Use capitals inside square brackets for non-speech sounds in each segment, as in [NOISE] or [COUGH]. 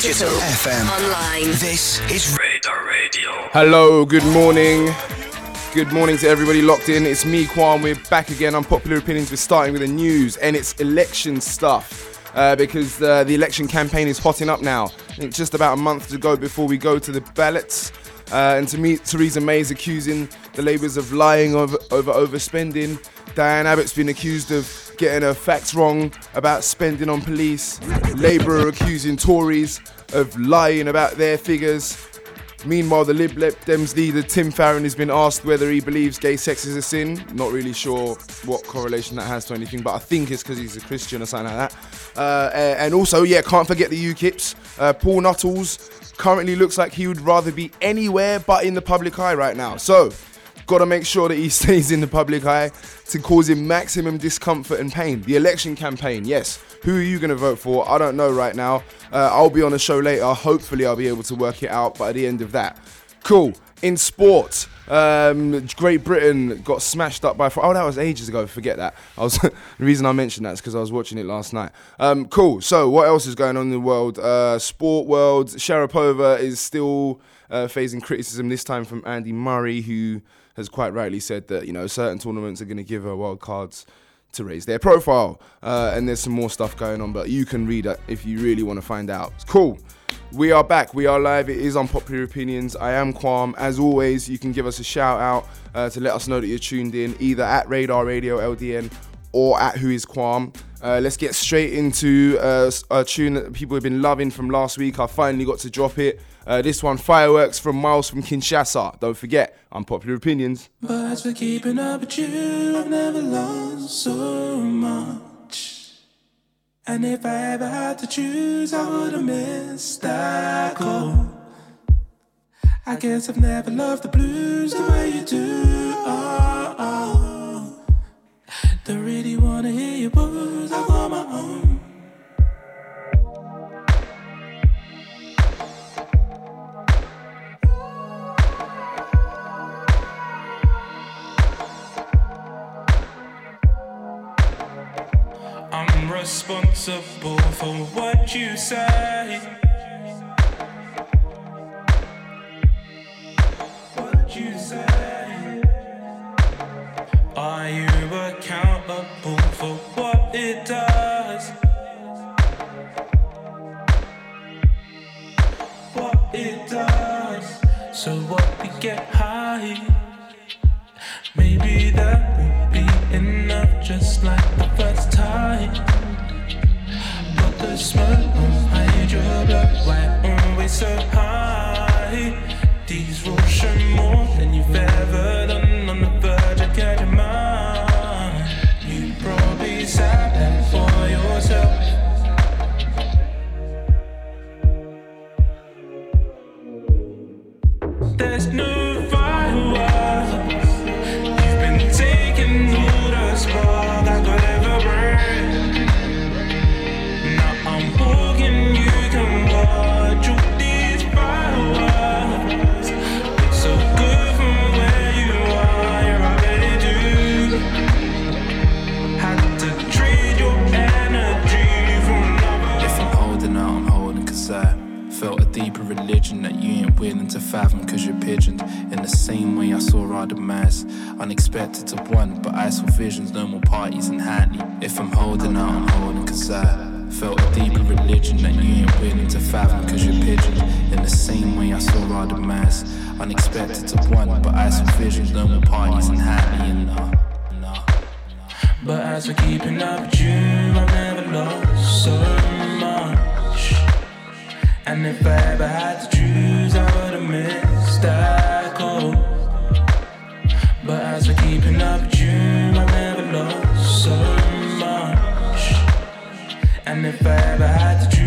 digital, FM. online. This is Radar Radio. Hello, good morning. Good morning to everybody locked in. It's me, Quam. We're back again on Popular Opinions. We're starting with the news and it's election stuff uh, because uh, the election campaign is hotting up now. It's just about a month to go before we go to the ballots. Uh, and to me, Theresa May is accusing the Labours of lying over, over overspending. Diane Abbott's been accused of getting her facts wrong about spending on police. Labour are accusing Tories of lying about their figures. Meanwhile, the Lib Dems leader Tim Farron has been asked whether he believes gay sex is a sin. Not really sure what correlation that has to anything, but I think it's because he's a Christian or something like that. Uh, and also, yeah, can't forget the UKIPs. Uh, Paul Nuttall currently looks like he would rather be anywhere but in the public eye right now. So, got to make sure that he [LAUGHS] stays in the public eye to cause him maximum discomfort and pain. The election campaign, yes. Who are you going to vote for? I don't know right now. Uh, I'll be on a show later. Hopefully, I'll be able to work it out. At the end of that, cool. In sport, um, Great Britain got smashed up by. Oh, that was ages ago. Forget that. I was [LAUGHS] the reason I mentioned that is because I was watching it last night. Um, cool. So, what else is going on in the world? Uh, sport world. Sharapova is still uh, facing criticism this time from Andy Murray, who has quite rightly said that you know certain tournaments are going to give her wild cards to raise their profile. Uh, and there's some more stuff going on, but you can read it if you really want to find out. It's cool. We are back. We are live. It is Unpopular Opinions. I am Quam. As always, you can give us a shout out uh, to let us know that you're tuned in either at Radar Radio LDN or at Who Is Quam. Uh, let's get straight into uh, a tune that people have been loving from last week. I finally got to drop it. Uh, this one, Fireworks from Miles from Kinshasa. Don't forget, Unpopular Opinions. But for keeping up with you, I've never lost so much. And if I ever had to choose, I would have missed that call. I guess I've never loved the blues the way you do. Oh, oh. Don't really wanna hear your words, responsible for what you say. What you say. Are you accountable for what it does? What it does. So what we get high. Maybe that will be enough, just like the first time. The smoke won't hide your blood. Why always so high? These rules show more than you've ever done. Religion that you ain't willing to fathom cause you're pigeoned. In the same way I saw our demise, unexpected to one, but I saw visions, no more parties in Hackney. If I'm holding out, I'm holding cause I felt a deeper religion that you ain't willing to fathom cause you're pigeoned. In the same way I saw our demise, unexpected to one, but I saw visions, no more parties in Hackney. And uh. But as for keeping up with you, I've never lost so. And if I ever had to choose, I would have missed that call. But as keeping up with you, I've never lost so much. And if I ever had to choose,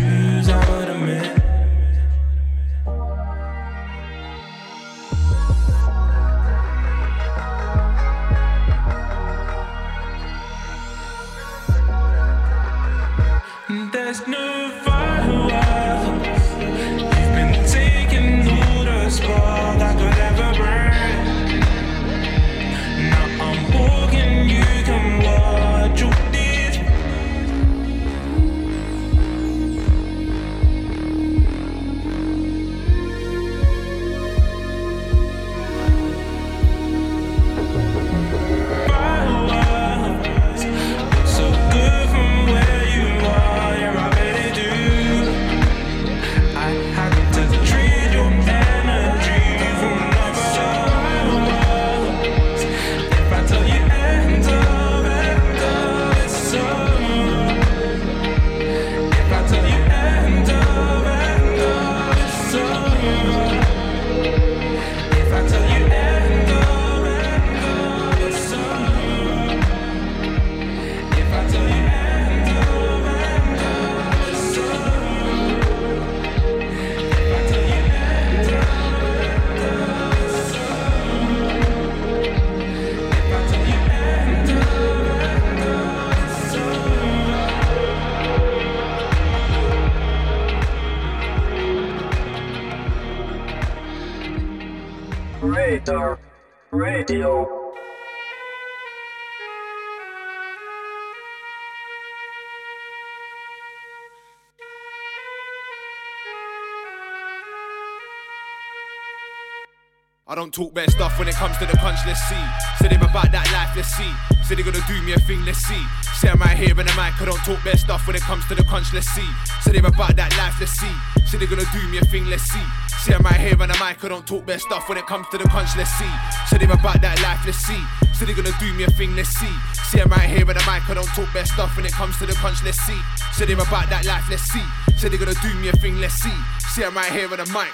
talk bad stuff when it comes to the punch, let's see. Said him about that life, let's see. Said they gonna do me a thing, let's see. Say I'm right here in the mic, I don't talk bad stuff when it comes to the punch, let's see. Said him about that life, let's see. Said they gonna do me a thing, let's see. Say I'm right here in the mic, I don't talk bad stuff when it comes to the punch, let's see. Said him about that life, let's see. Said they gonna do me a thing, let's see. Say I'm right here in the mic, I don't talk bad stuff when it comes to the punch, let's see. Said him about that life, let's see. Said they gonna do me a thing, let's see. Say I'm right here in the mic.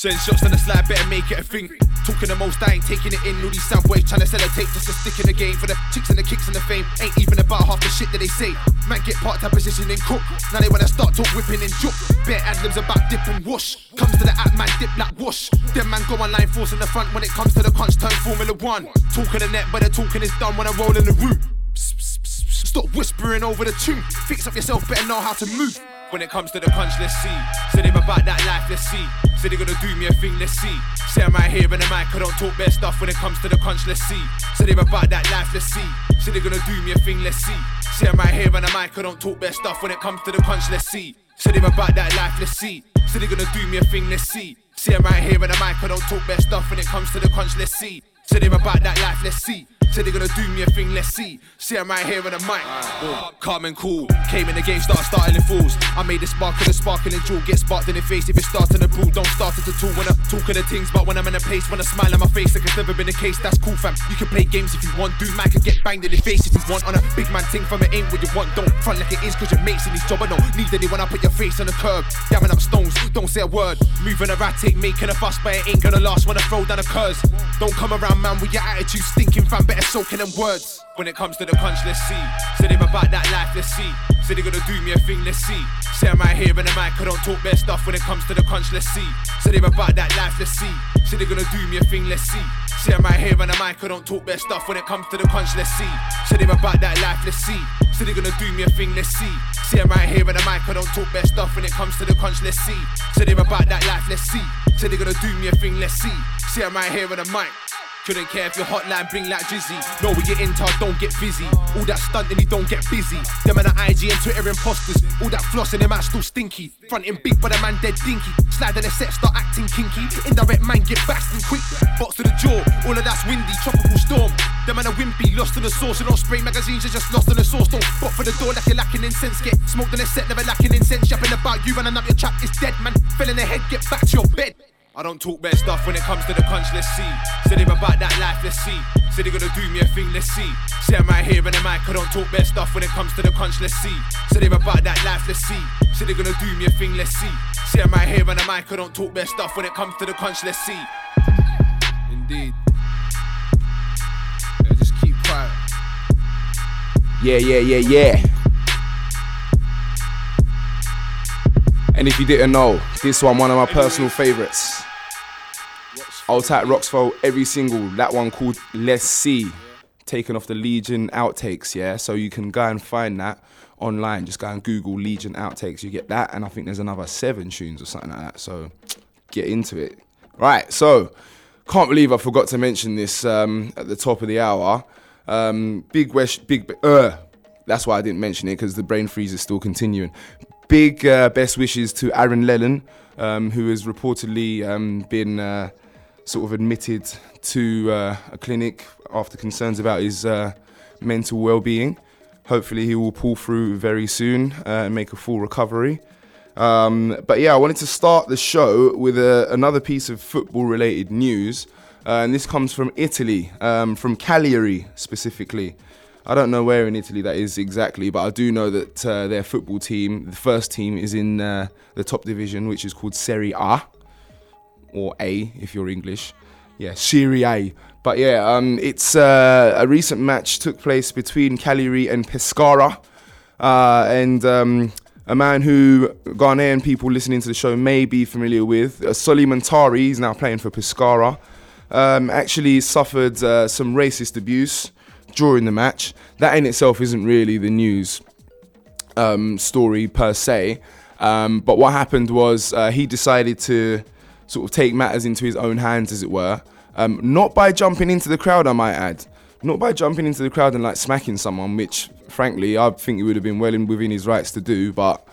Send shots to the slide, better make it a thing. Talking the most, I ain't taking it in. All these sound boys trying to sell a tape just to stick in the game. For the chicks and the kicks and the fame. Ain't even about half the shit that they say. Man get part time position in cook. Now they wanna start talk whipping and juke. Bare ad libs about dip and whoosh. Comes to the app, man, dip like whoosh. Them man go online force in the front when it comes to the crunch turn Formula One. Talking the net, but the talking is done when I roll in the route. Stop whispering over the tune. Fix up yourself, better know how to move. When it comes to the punch, let's see. Said him about that life, let's see. Said they gonna do me a thing, let's see. Say I'm right here in the mic, I don't talk bad stuff when it comes to the crunch, let's see. Said him about that life, let's see. Said they gonna do me a thing, let's see. Say I'm right here in the mic, I don't talk bad stuff when it comes to the crunch, let's see. Said him about that life, let's see. Said they gonna do me a thing, let's see. Say I'm right here in the mic, I don't talk bad stuff when it comes to the crunch, let's see. Said him about that life, let's see. Said they gonna do me a thing, let's see. See, I'm right here in the mic. Calm and cool. Came in the game, start starting fools. I made the spark and the sparkling jewel. Get sparked in the face if it's starting to brew. Don't start it at all when I'm talking the things, but when I'm in a place, when I smile on my face, like it's never been the case. That's cool, fam. You can play games if you want. Do man can get banged in the face if you want. On a big man thing from it ain't what you want. Don't front like it is, cause your mates in this job. I don't need anyone. I put your face on the curb. Gamming up stones, don't say a word. Moving erratic, making a fuss, but it ain't gonna last when I throw down a curse. Don't come around, man, with your attitude stinking, fam. Better soak in them words. When it comes to the punch, let's see. Said him about that life, let's see. Said they gonna do me a thing, let's see. Say I'm right here in the mic, I don't talk bad stuff when it comes to the crunch, let's see. Said him about that life, let's see. Said they gonna do me a thing, let's see. Say I'm right here in the mic, I don't talk bad stuff when it comes to the crunch, let's see. Said him about that life, let's see. Said they gonna do me a thing, let's see. Say I'm right here in the mic, I don't talk bad stuff when it comes to the crunch, let's see. Said him about that life, let's see. Said they gonna do me a thing, let's see. Say I'm right here in the mic. Couldn't care if your hotline bring like Jizzy. Know where you're into, don't get busy. All that stunting, you don't get busy. Them and the IG and Twitter imposters. All that floss and them out still stinky. Frontin' big but a man dead dinky. Slide in the set, start acting kinky. Indirect man get basting quick. Box to the jaw, all of that's windy. Tropical storm. Them and a wimpy, lost in the sauce. You don't spray magazines, you're just lost in the sauce. Don't bot for the door like you're lacking incense. Get smoked in the set, never lacking incense. Yapping about you, running up your trap is dead, man. Fell in the head, get back to your bed. I don't talk bad stuff when it comes to the punch, let's see. Said him about that life, let's see. Said they gonna do me a thing, let's see. Say I'm right here in the mic, I don't talk bad stuff when it comes to the punch, let's see. Said him about that life, let's see. Said they gonna do me a thing, let's see. Say I'm right here in the mic, I don't talk bad stuff when it comes to the punch, let's see. Indeed. Yeah, just keep quiet. Yeah, yeah, yeah, yeah. And if you didn't know, this one, one of my personal favorites. Old Tight Roxford, every single, that one called Let's See, taken off the Legion outtakes, yeah? So you can go and find that online. Just go and Google Legion outtakes, you get that. And I think there's another seven tunes or something like that. So get into it. Right, so can't believe I forgot to mention this um, at the top of the hour. Um, big West, big, uh, that's why I didn't mention it because the brain freeze is still continuing. Big uh, best wishes to Aaron Lennon, um, who has reportedly um, been uh, sort of admitted to uh, a clinic after concerns about his uh, mental well-being. Hopefully, he will pull through very soon uh, and make a full recovery. Um, but yeah, I wanted to start the show with a, another piece of football-related news, uh, and this comes from Italy, um, from Cagliari specifically. I don't know where in Italy that is exactly, but I do know that uh, their football team, the first team, is in uh, the top division, which is called Serie A, or A if you're English. Yeah, Serie A. But yeah, um, it's uh, a recent match took place between Cagliari and Pescara, uh, and um, a man who Ghanaian people listening to the show may be familiar with, uh, Sulley Muntari, he's now playing for Pescara, um, actually suffered uh, some racist abuse during the match. That in itself isn't really the news um, story per se. Um, but what happened was uh, he decided to sort of take matters into his own hands, as it were. Um, not by jumping into the crowd, I might add. Not by jumping into the crowd and like smacking someone, which frankly I think he would have been well in within his rights to do, but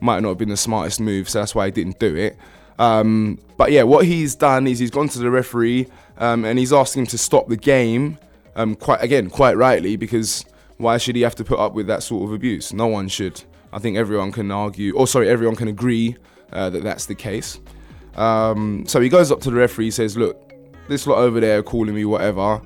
might not have been the smartest move, so that's why he didn't do it. Um, but yeah, what he's done is he's gone to the referee um, and he's asking him to stop the game. Um, quite again, quite rightly, because why should he have to put up with that sort of abuse? No one should. I think everyone can argue, or sorry, everyone can agree uh, that that's the case. Um, so he goes up to the referee, he says, "Look, this lot over there calling me whatever.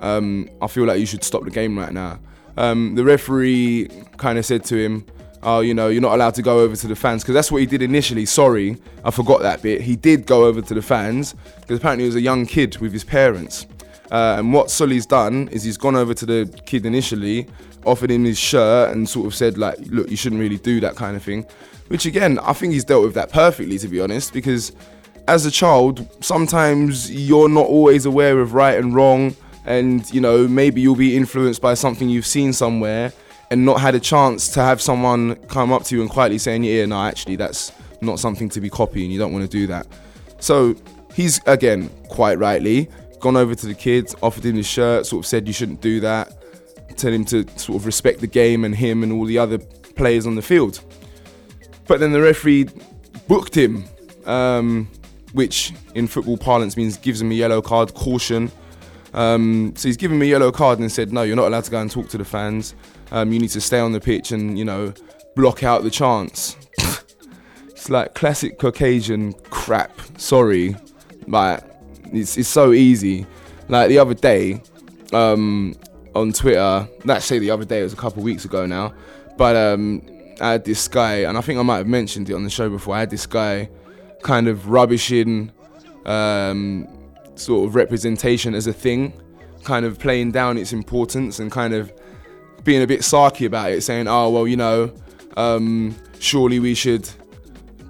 Um, I feel like you should stop the game right now." Um, the referee kind of said to him, "Oh, you know, you're not allowed to go over to the fans because that's what he did initially." Sorry, I forgot that bit. He did go over to the fans because apparently he was a young kid with his parents. Uh, and what Sulley's done is he's gone over to the kid initially, offered him his shirt, and sort of said like, "Look, you shouldn't really do that kind of thing." Which again, I think he's dealt with that perfectly, to be honest, because as a child, sometimes you're not always aware of right and wrong, and you know maybe you'll be influenced by something you've seen somewhere and not had a chance to have someone come up to you and quietly say in your ear, "No, actually, that's not something to be copying. You don't want to do that." So he's again quite rightly gone over to the kids, offered him his shirt, sort of said you shouldn't do that, tell him to sort of respect the game and him and all the other players on the field. But then the referee booked him, um, which in football parlance means gives him a yellow card, caution. Um, so he's given me a yellow card and said, no, you're not allowed to go and talk to the fans. Um, you need to stay on the pitch and, you know, block out the chance. [LAUGHS] it's like classic Caucasian crap. Sorry. Like, it's, it's so easy. Like the other day, um, on Twitter, not say the other day, it was a couple of weeks ago now, but um, I had this guy, and I think I might have mentioned it on the show before. I had this guy kind of rubbishing um, sort of representation as a thing, kind of playing down its importance and kind of being a bit sarky about it, saying, oh, well, you know, um, surely we should,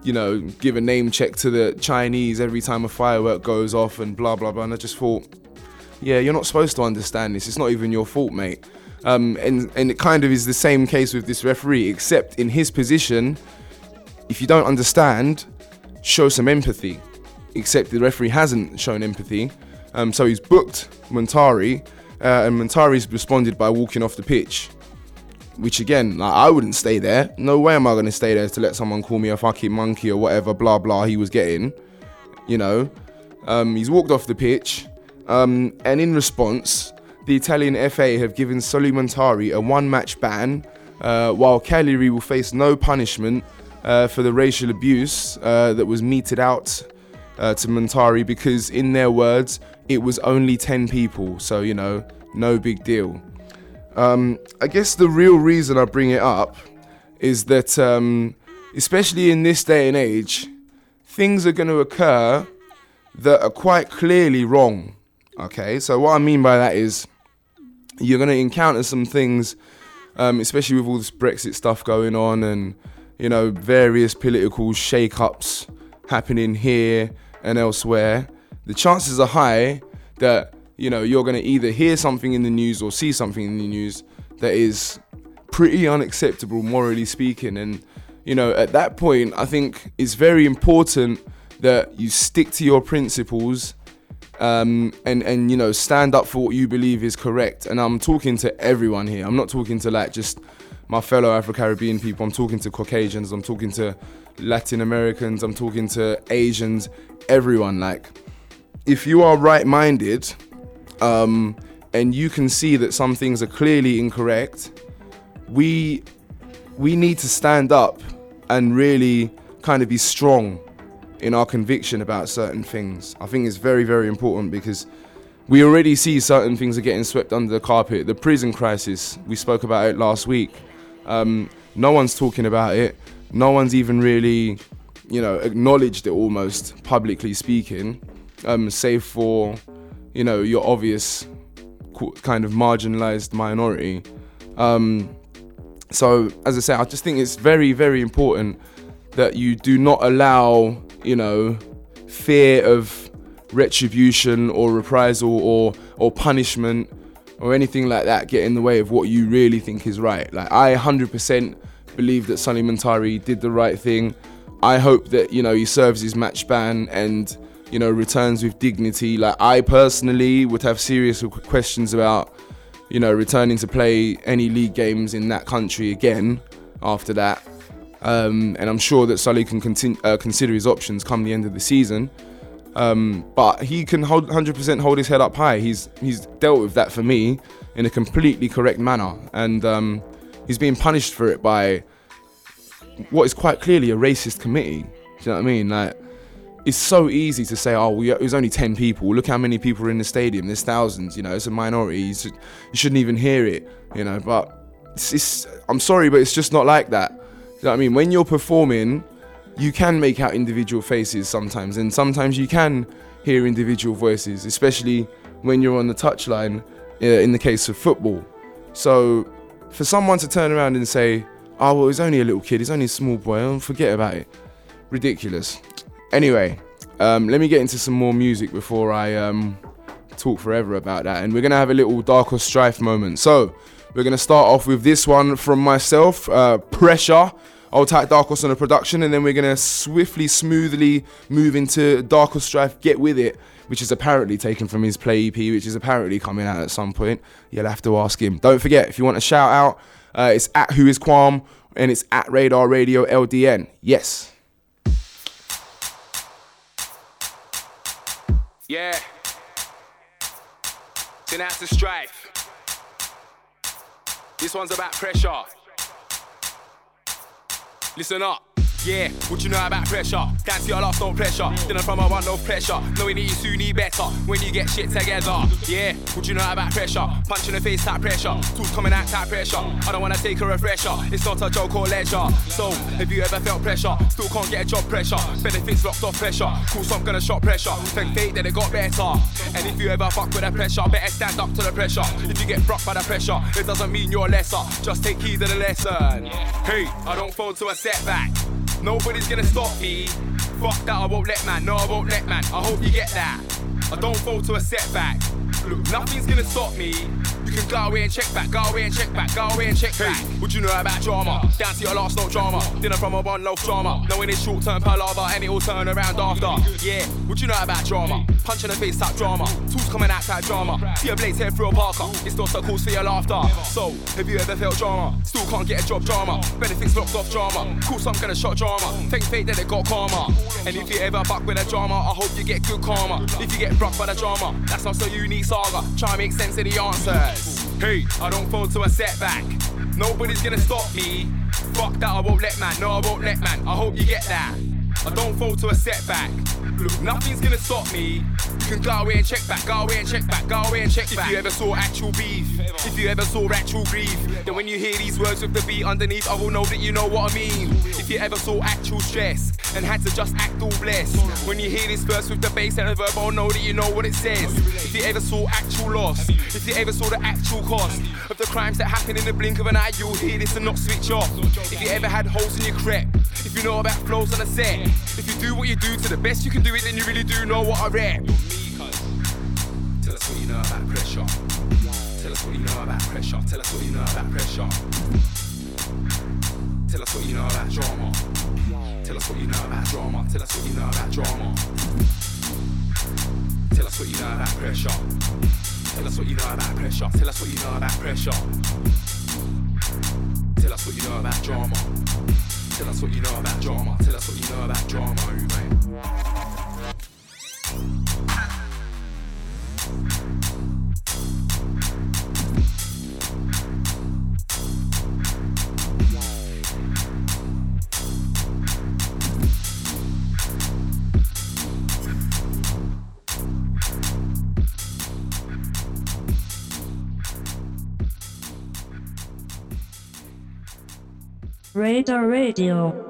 you know, give a name check to the Chinese every time a firework goes off and blah, blah, blah. And I just thought, yeah, you're not supposed to understand this. It's not even your fault, mate. Um, and, and it kind of is the same case with this referee, except in his position, if you don't understand, show some empathy. Except the referee hasn't shown empathy. Um, so he's booked Muntari, uh, and Muntari's responded by walking off the pitch. Which again, like, I wouldn't stay there. No way am I going to stay there to let someone call me a fucking monkey or whatever, blah blah. He was getting, you know. Um, he's walked off the pitch, um, and in response, the Italian FA have given Sulley Muntari a one-match ban, uh, while Cagliari will face no punishment uh, for the racial abuse uh, that was meted out uh, to Muntari because, in their words, it was only 10 people, so you know, no big deal. Um, I guess the real reason I bring it up is that, um, especially in this day and age, things are going to occur that are quite clearly wrong. Okay, so what I mean by that is you're going to encounter some things, um, especially with all this Brexit stuff going on and, you know, various political shake ups happening here and elsewhere. The chances are high that, you know, you're going to either hear something in the news or see something in the news that is pretty unacceptable, morally speaking. And, you know, at that point, I think it's very important that you stick to your principles um, and and you know stand up for what you believe is correct. And I'm talking to everyone here. I'm not talking to like just my fellow Afro Caribbean people. I'm talking to Caucasians. I'm talking to Latin Americans. I'm talking to Asians. Everyone. Like, if you are right-minded, um, and you can see that some things are clearly incorrect, we we need to stand up and really kind of be strong in our conviction about certain things. I think it's very, very important because we already see certain things are getting swept under the carpet. The prison crisis, we spoke about it last week. Um, no one's talking about it. No one's even really, you know, acknowledged it almost, publicly speaking, um, save for, you know, your obvious kind of marginalized minority. Um, so, as I say, I just think it's very, very important that you do not allow you know, fear of retribution or reprisal or or punishment or anything like that get in the way of what you really think is right. Like I 100% believe that Sulley Muntari did the right thing. I hope that you know he serves his match ban and you know, returns with dignity. Like I personally would have serious questions about, you know, returning to play any league games in that country again after that. Um, and I'm sure that Sulley can continue, uh, consider his options come the end of the season. Um, but he can hold 100% hold his head up high. He's he's dealt with that for me in a completely correct manner, and um, he's being punished for it by what is quite clearly a racist committee. Do you know what I mean? Like, it's so easy to say, oh, it was only 10 people. Look how many people are in the stadium. There's thousands, you know, it's a minority. You, should, shouldn't even hear it, you know. But it's, it's, I'm sorry, but it's just not like that. You know what I mean? When you're performing, you can make out individual faces sometimes, and sometimes you can hear individual voices, especially when you're on the touchline uh, in the case of football. So for someone to turn around and say, oh, well, he's only a little kid, he's only a small boy, don't forget about it. Ridiculous. Anyway, um, let me get into some more music before I um, talk forever about that. And we're going to have a little Darkos Strife moment. So, we're going to start off with this one from myself uh, Pressure. I'll tag Darkos on the production, and then we're going to swiftly, smoothly move into Darkos Strife Get With It, which is apparently taken from his Play EP, which is apparently coming out at some point. You'll have to ask him. Don't forget, if you want a shout out, uh, it's at Who Is Quam, and it's at Radar Radio LDN. Yes. Yeah. Then out to strife. This one's about pressure. Listen up. Yeah, what you know about pressure? Can't see lost no pressure. Dinner from a one no pressure. Knowing that you soon need better when you get shit together. Yeah, what you know about pressure? Punch in the face type pressure. Tools coming out type pressure. I don't wanna take a refresher. It's not a joke or leisure. So, have you ever felt pressure? Still can't get a job pressure. Benefits locked off pressure. Cool, so I'm gonna shot pressure. Think fate that it got better. And if you ever fuck with the pressure, better stand up to the pressure. If you get broke by the pressure, it doesn't mean you're lesser. Just take heed of the lesson. Hey, I don't fall to a setback. Nobody's gonna stop me. Fuck that, I won't let man. No, I won't let man. I hope you get that. I don't fall to a setback. Look, nothing's gonna stop me. You can go away and check back, go away and check back, go away and check back. What you know about drama? Down to your last no drama. Dinner from a one loaf drama. Knowing it's short term palaver and it will turn around after. Yeah, what you know about drama? Punch in the face type drama. Tools coming out type drama. See a blades head through a parker. It's not so cool, see your laughter. So, have you ever felt drama? Still can't get a job drama. Benefits locked off drama. Cool, some gonna shot drama. Thank fate that it got karma. And if you ever buck with a drama, I hope you get good karma. If you get broke by the drama, that's not so unique saga. Try and make sense of the answers. Hey, I don't fall to a setback. Nobody's gonna stop me. Fuck that, I won't let man. No, I won't let man. I hope you get that. I don't fall to a setback. Look, nothing's gonna stop me. You can go away and check back, go away and check back, go away and check back. If you ever saw actual beef, if you ever saw actual grief, then when you hear these words with the beat underneath, I will know that you know what I mean. If you ever saw actual stress and had to just act all blessed, when you hear this verse with the bass and the verb, I'll know that you know what it says. If you ever saw actual loss, if you ever saw the actual cost of the crimes that happen in the blink of an eye, you'll hear this and not switch off. If you ever had holes in your crep, if you know about flows on a set, if you do what you do to the best you can do it, then you really do know what I rap. Tell us what you know about pressure. Tell us what you know about pressure. Tell us what you know about pressure. Tell us what you know about drama. Tell us what you know about drama. Tell us what you know about drama. Tell us what you know about pressure. Tell us what you know about pressure. Tell us what you know about pressure. Tell us what you know about drama. Tell us what you know about drama. Tell us what you know about drama, mate. Radar Radio.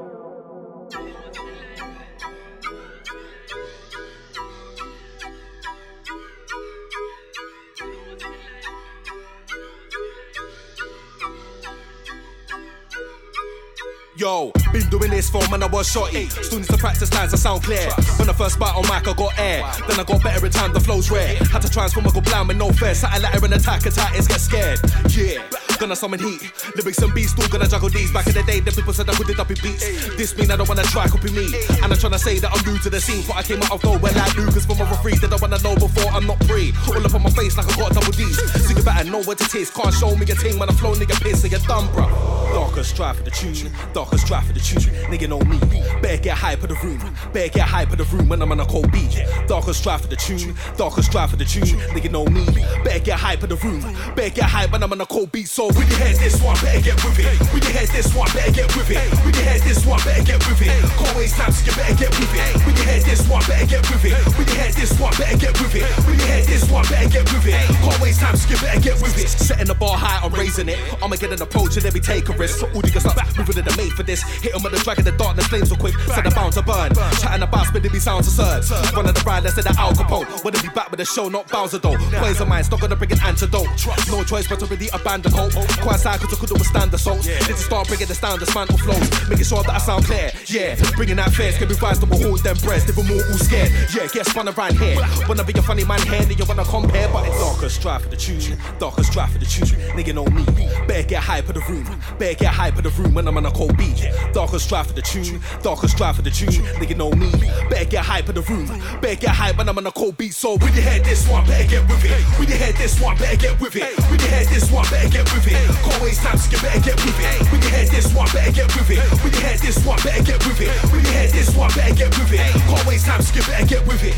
Yo, been doing this for man, I was shorty. Still to practice lines, I sound clear. When I first on mic, I got air. Then I got better in time, the flow's rare. Had to transform, I go blind with no fear. Satellite and attack, attackers get scared. Yeah. Gonna summon heat. Lyrics and beats, still gonna juggle these. Back in the day, the people said I couldn't in beats. This mean I don't wanna try copy me. And I'm trying to say that I'm new to the scene. But I came out of nowhere like Lucas from over free. That I wanna know before I'm not free. All up on my face like I got double D's. So you better know what it is. Can't show me a thing when I'm flow, nigga piss, nigga dumb, bruh. Darker strive for the tune, darker strive for the tune. Nigga know me. Better get hype for the room. Better get hype for the room when I'm on a cold beat. Darker strive for the tune, darker strive for the tune. Nigga know me. Better get hype for the room. Better get hype when I'm on a cold beat. So when you hear this one, better get with it. When you hear this one, better get with it. When you hear this one, better get with it. Can't waste time, so you better get with it. When you hear this one, better get with it. When you hear this one, better get with it. When you hear this one, better get with it. Can't waste time, so you better get with it. Setting the bar high, I'm raising it. I'ma get an approach and every take a So all niggas up, moving to the mate for this. Hit 'em with the dragon, the darkness flames so quick. Said I'm bound to burn. Chatting about spinning me sounds absurd. One of the ride, let's say that Al Capone. Wanna be back with the show, not Bowser though. Plays of mine, still gonna bring an antidote. No choice but to really abandon hope. Quite sad cause I couldn't withstand the assaults. Need to start bringing the sound, the dismantle flows. Making sure that I sound clear. Yeah, bringing that fierce can be rise to behold them breasts. If we're more all scared. Yeah, get spun around here. Wanna be a funny man here, nigga wanna compare, but it's darker strive for the tune. Darker strive for the tune. Nigga know me. Better get hype for the room. Better get hype for the room when I'm on a cold beat. Darker strive for the tune. Darker strive for the tune. Nigga know me. Better get hype for the room. Better get hype when I'm on a cold beat. So when you hear this one, better get with it. When you hear this one, better get with it. When you hear this one, better get with it. Can't waste time, so you better get with it. When you hear this one, better get with it. When you hear this one, better get with it. When you hear this one, better get with it. Can't waste time, so you better get with it.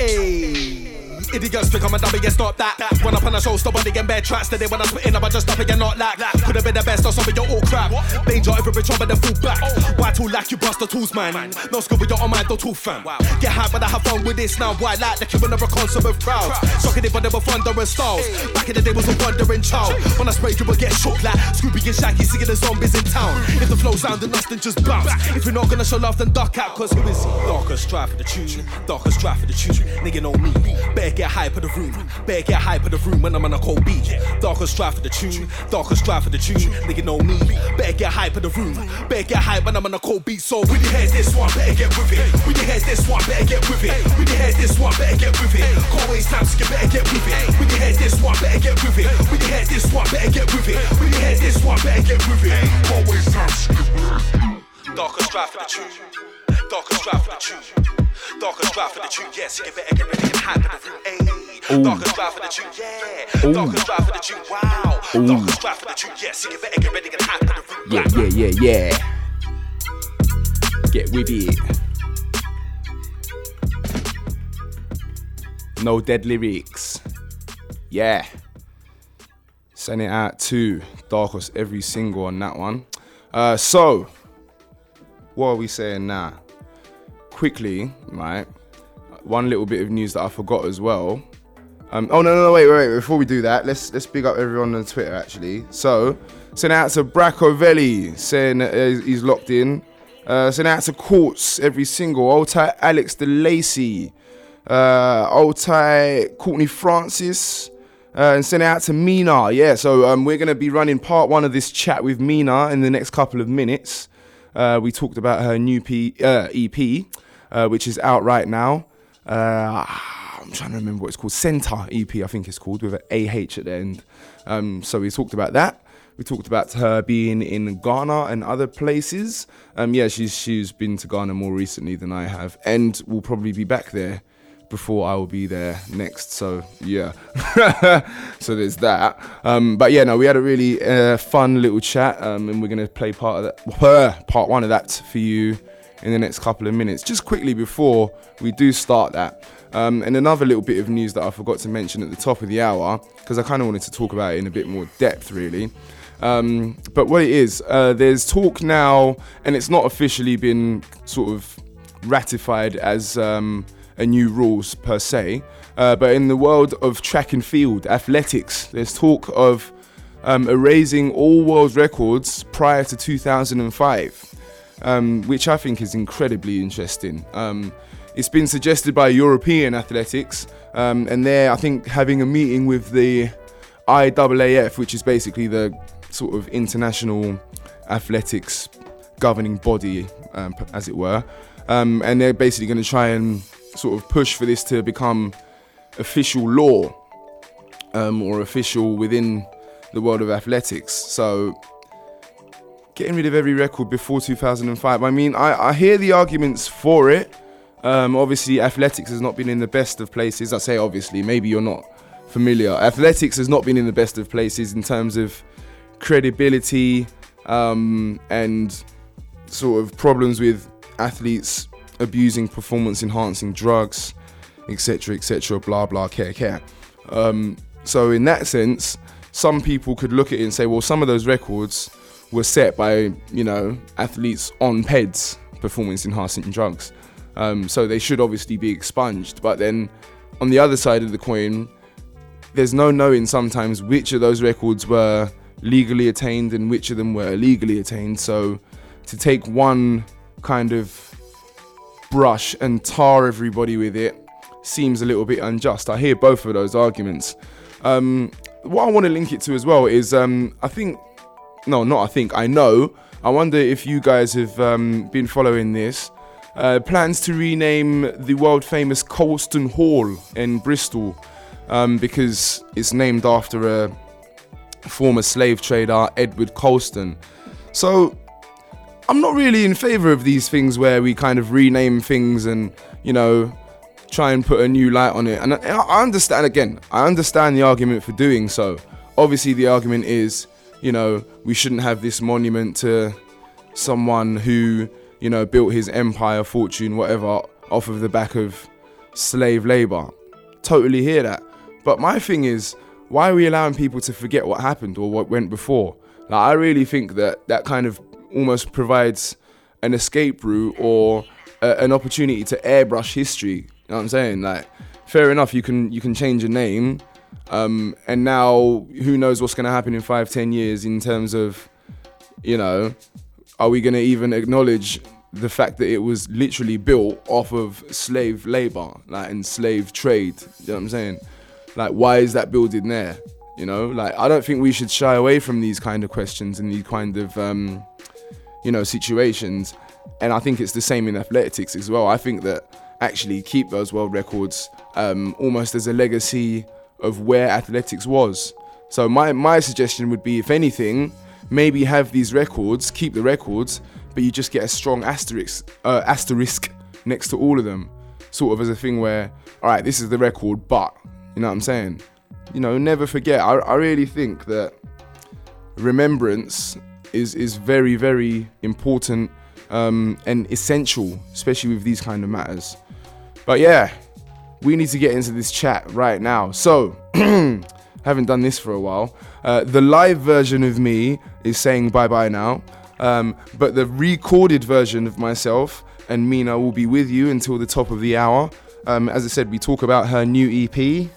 Hey. Idiots think I'm a dummy, yeah, stop that. Run up on a show, stop on again, bare tracks. Today when I'm spit in, I'm just stopping and not lack. Could have been the best, or something, you're all crap. Danger, every bitch, in the full back. Why too lack, you bust the tools, man. No school, but you're on my don't too fam. Get high, but I have fun with this now. Why like the killing of a concert with crowds? Shocking it, but they were thundering. Back in the day was a wandering child. When I sprayed, you would get shook like Scooby and Shaggy singing the zombies in town. If the flow sounded us, then just bounce. If you're not gonna show love, then duck out, cause who is he? Darker strive for the tune, darker strive for the tune. Nigga know me. Better get hype for the room. Better get hype for the room when I'm on a cold beat. Darker strive for the tune, darker strive for the tune. Nigga know me. Better get hype for the room. Better get hype when I'm on a cold beat. So when you hear this one, better get with it. When you hear this one, better get with it. When you hear this one, better get with it. Can't waste time, so you better get with it. When you hear this one, better get with it. When you hear this one, better get with it. When you hear this one, better get with it. Can't waste time, so you better Darker strive for the tune. Darker strive for the. Darker strive for the tune. Yes, get ready and hype for the room. Ayy. Darker strive for the tune. Yeah. Darker strive for the tune. Wow. Darker strive for the tune. Yes, you better get ready and the room. Yeah, yeah, yeah, yeah. Get with it. No dead lyrics. Yeah. Send it out to Darkos every single on that one. Uh, so, what are we saying now? Quickly, right? One little bit of news that I forgot as well. Um, oh no, no, no, wait, wait, wait. Before we do that, let's let's big up everyone on Twitter actually. So, send out to Braccovelli saying that he's locked in. Uh, send out to Courts every single. Old tight Alex DeLacy. Uh, old tight Courtney Francis. Uh, and send out to Mina. Yeah, so um, we're going to be running part one of this chat with Mina in the next couple of minutes. Uh, we talked about her new P, uh, EP, uh, which is out right now. Uh, I'm trying to remember what it's called. Center EP, I think it's called, with an AH at the end. Um, so we talked about that. We talked about her being in Ghana and other places. Um, yeah, she's she's been to Ghana more recently than I have, and will probably be back there before I will be there next. So yeah, [LAUGHS] so there's that. Um, but yeah, no, we had a really uh, fun little chat, um, and we're gonna play part of that, part one of that for you in the next couple of minutes. Just quickly before we do start that. Um, and another little bit of news that I forgot to mention at the top of the hour, because I kind of wanted to talk about it in a bit more depth, really. Um, but what it is, uh, there's talk now, and it's not officially been sort of ratified as um, a new rules per se. Uh, but in the world of track and field athletics, there's talk of um, erasing all world records prior to 2005, um, which I think is incredibly interesting. Um, it's been suggested by European athletics, um, and they're, I think, having a meeting with the IAAF, which is basically the sort of international athletics governing body, um, as it were. Um, and they're basically going to try and sort of push for this to become official law um, or official within the world of athletics. So getting rid of every record before 2005. I mean, I, I hear the arguments for it. Um, obviously, athletics has not been in the best of places. I say obviously, maybe you're not familiar. Athletics has not been in the best of places in terms of credibility um, and sort of problems with athletes abusing performance enhancing drugs, etc., etc., blah, blah, care, care. Um, so, in that sense, some people could look at it and say, well, some of those records were set by, you know, athletes on PEDs, performance enhancing drugs. Um, so they should obviously be expunged. But then on the other side of the coin, there's no knowing sometimes which of those records were legally attained and which of them were illegally attained. So to take one kind of brush and tar everybody with it seems a little bit unjust. I hear both of those arguments. Um, what I want to link it to as well is um, I think, no, not I think, I know. I wonder if you guys have um, been following this. Uh, plans to rename the world famous Colston Hall in Bristol um, because it's named after a former slave trader, Edward Colston. So I'm not really in favor of these things where we kind of rename things and, you know, try and put a new light on it. And I, I understand, again, I understand the argument for doing so. Obviously, the argument is, you know, we shouldn't have this monument to someone who, you know, built his empire, fortune, whatever, off of the back of slave labor. Totally hear that. But my thing is, why are we allowing people to forget what happened or what went before? Like, I really think that that kind of almost provides an escape route or a, an opportunity to airbrush history. You know what I'm saying? Like, fair enough, you can you can change a name, um, and now who knows what's going to happen in five, ten years in terms of, you know, are we going to even acknowledge the fact that it was literally built off of slave labor, like and slave trade? You know what I'm saying? Like, why is that building there? You know, like I don't think we should shy away from these kind of questions and these kind of, um, you know, situations. And I think it's the same in athletics as well. I think that actually keep those world records um, almost as a legacy of where athletics was. So my my suggestion would be, if anything, maybe have these records, keep the records, but you just get a strong asterisk uh, asterisk next to all of them, sort of as a thing where, all right, this is the record, but you know what I'm saying? You know, never forget. I, I really think that remembrance is is very very important um, and essential, especially with these kind of matters. But yeah, we need to get into this chat right now. So, [CLEARS THROAT] haven't done this for a while. Uh, the live version of me is saying bye bye now, um, but the recorded version of myself and Mina will be with you until the top of the hour. Um, as I said, we talk about her new EP.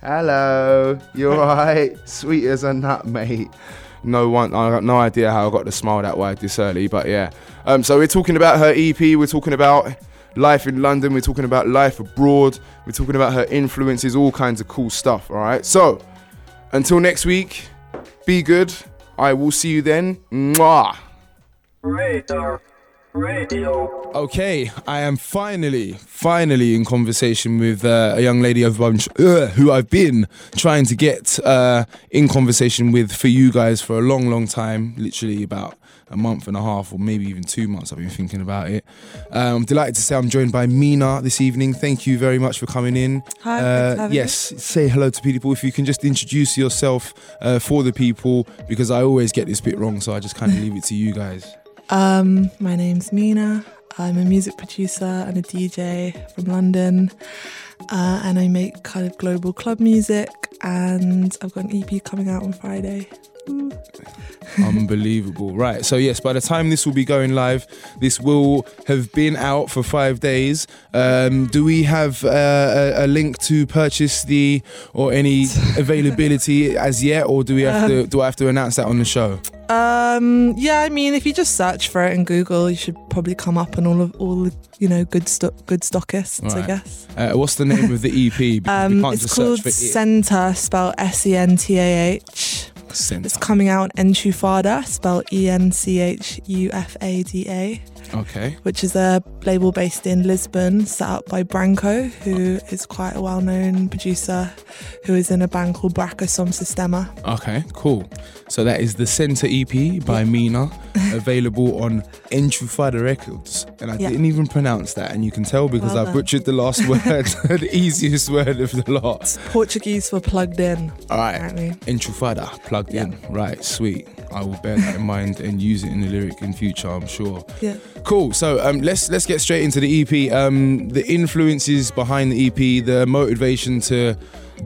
Hello, you're right, Sweet as a nut, mate. No one, I got no idea how I got the smile that wide this early, but yeah. Um, so we're talking about her EP. We're talking about life in London. We're talking about life abroad. We're talking about her influences, all kinds of cool stuff. All right. So until next week, be good. I will see you then. Mwah. Radar Radio. Okay, I am finally, finally in conversation with uh, a young lady I've been, uh, who I've been trying to get uh, in conversation with for you guys for a long, long time. Literally about a month and a half, or maybe even two months. I've been thinking about it. Um, I'm delighted to say I'm joined by Mina this evening. Thank you very much for coming in. Hi, Uh, thanks for having me. yes, say hello to people. If you can just introduce yourself uh, for the people, because I always get this bit wrong, so I just kind of leave it to you guys. [LAUGHS] Um, my name's Mina. I'm a music producer and a DJ from London, uh, and I make kind of global club music. And I've got an EP coming out on Friday. Unbelievable. Right. So, yes, by the time this will be going live, this will have been out for five days. Um, do we have uh, a, a link to purchase the or any [LAUGHS] availability as yet, or do we have to? Do I have to announce that on the show? Um, yeah, I mean, if you just search for it in Google, you should probably come up on all of all the you know good sto- good stockists, I guess. Uh, what's the name of the EP? [LAUGHS] Um, can't it's just called it. Sentah, spelled S E N T A H. Sentah. It's coming out Enchufada, spelled E N C H U F A D A. Okay. which is a label based in Lisbon, set up by Branko, who is quite a well known producer who is in a band called Buraka Som Sistema. Okay, cool. So that is the Sentah EP by Mina, [LAUGHS] available on Enchufada Records. And I Yeah. didn't even pronounce that, and you can tell because Well I done. butchered the last [LAUGHS] word, [LAUGHS] the easiest word of the lot. Portuguese for plugged in, All right, apparently. Enchufada, plugged Yeah. in. Right, sweet. I will bear that in mind and use it in the lyric in future, I'm sure. Yeah. Cool. So um, let's let's get straight into the EP. Um, the influences behind the EP, the motivation to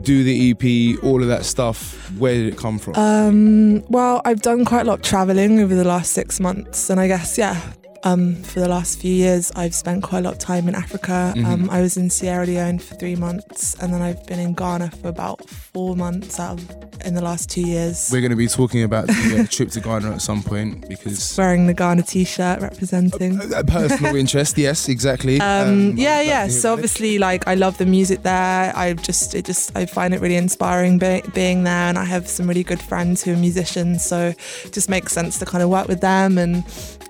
do the EP, all of that stuff. Where did it come from? Um, well, I've done quite a lot of traveling over the last six months, and I guess yeah. Um, for the last few years, I've spent quite a lot of time in Africa. Mhm. Um, I was in Sierra Leone for three months, and then I've been in Ghana for about four months out of, in the last two years. We're going to be talking about the uh, trip to Ghana at some point because [LAUGHS] Wearing the Ghana t-shirt representing. a personal [LAUGHS] interest. Yes, exactly. Um, yeah, I'd yeah. So obviously, like, I love the music there. I just, it just, I find it really inspiring be- being there, and I have some really good friends who are musicians. So it just makes sense to kind of work with them, and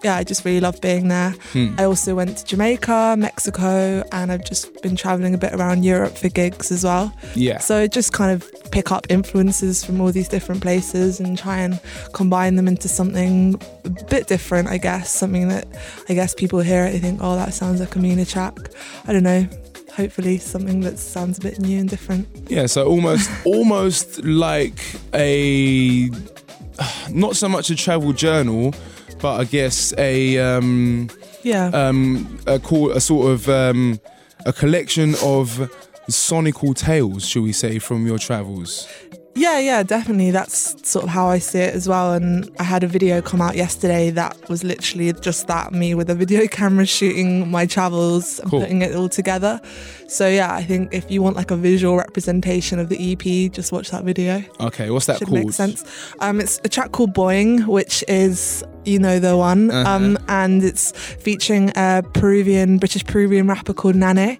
yeah, I just really love being there. Hmm. I also went to Jamaica, Mexico, and I've just been traveling a bit around Europe for gigs as well. yeah. So just kind of pick up influences from all these different places and try and combine them into something a bit different, I guess. Something that I guess people hear it, they think, oh, that sounds like a Mina track. I don't know. Hopefully, something that sounds a bit new and different. Yeah, so almost [LAUGHS] almost like a [SIGHS] not so much a travel journal, but I guess a um Yeah. um a call a sort of um a collection of sonical tales, shall we say, from your travels. Yeah, yeah, definitely. That's sort of how I see it as well. And I had a video come out yesterday that was literally just that me with a video [LAUGHS] camera shooting my travels and putting it all together. So, yeah, I think if you want like a visual representation of the EP, just watch that video. Okay, what's that Should called? make sense. Um, it's a track called Boing, which is you know the one, Uh-huh. um, and it's featuring a Peruvian, British Peruvian rapper called Nane,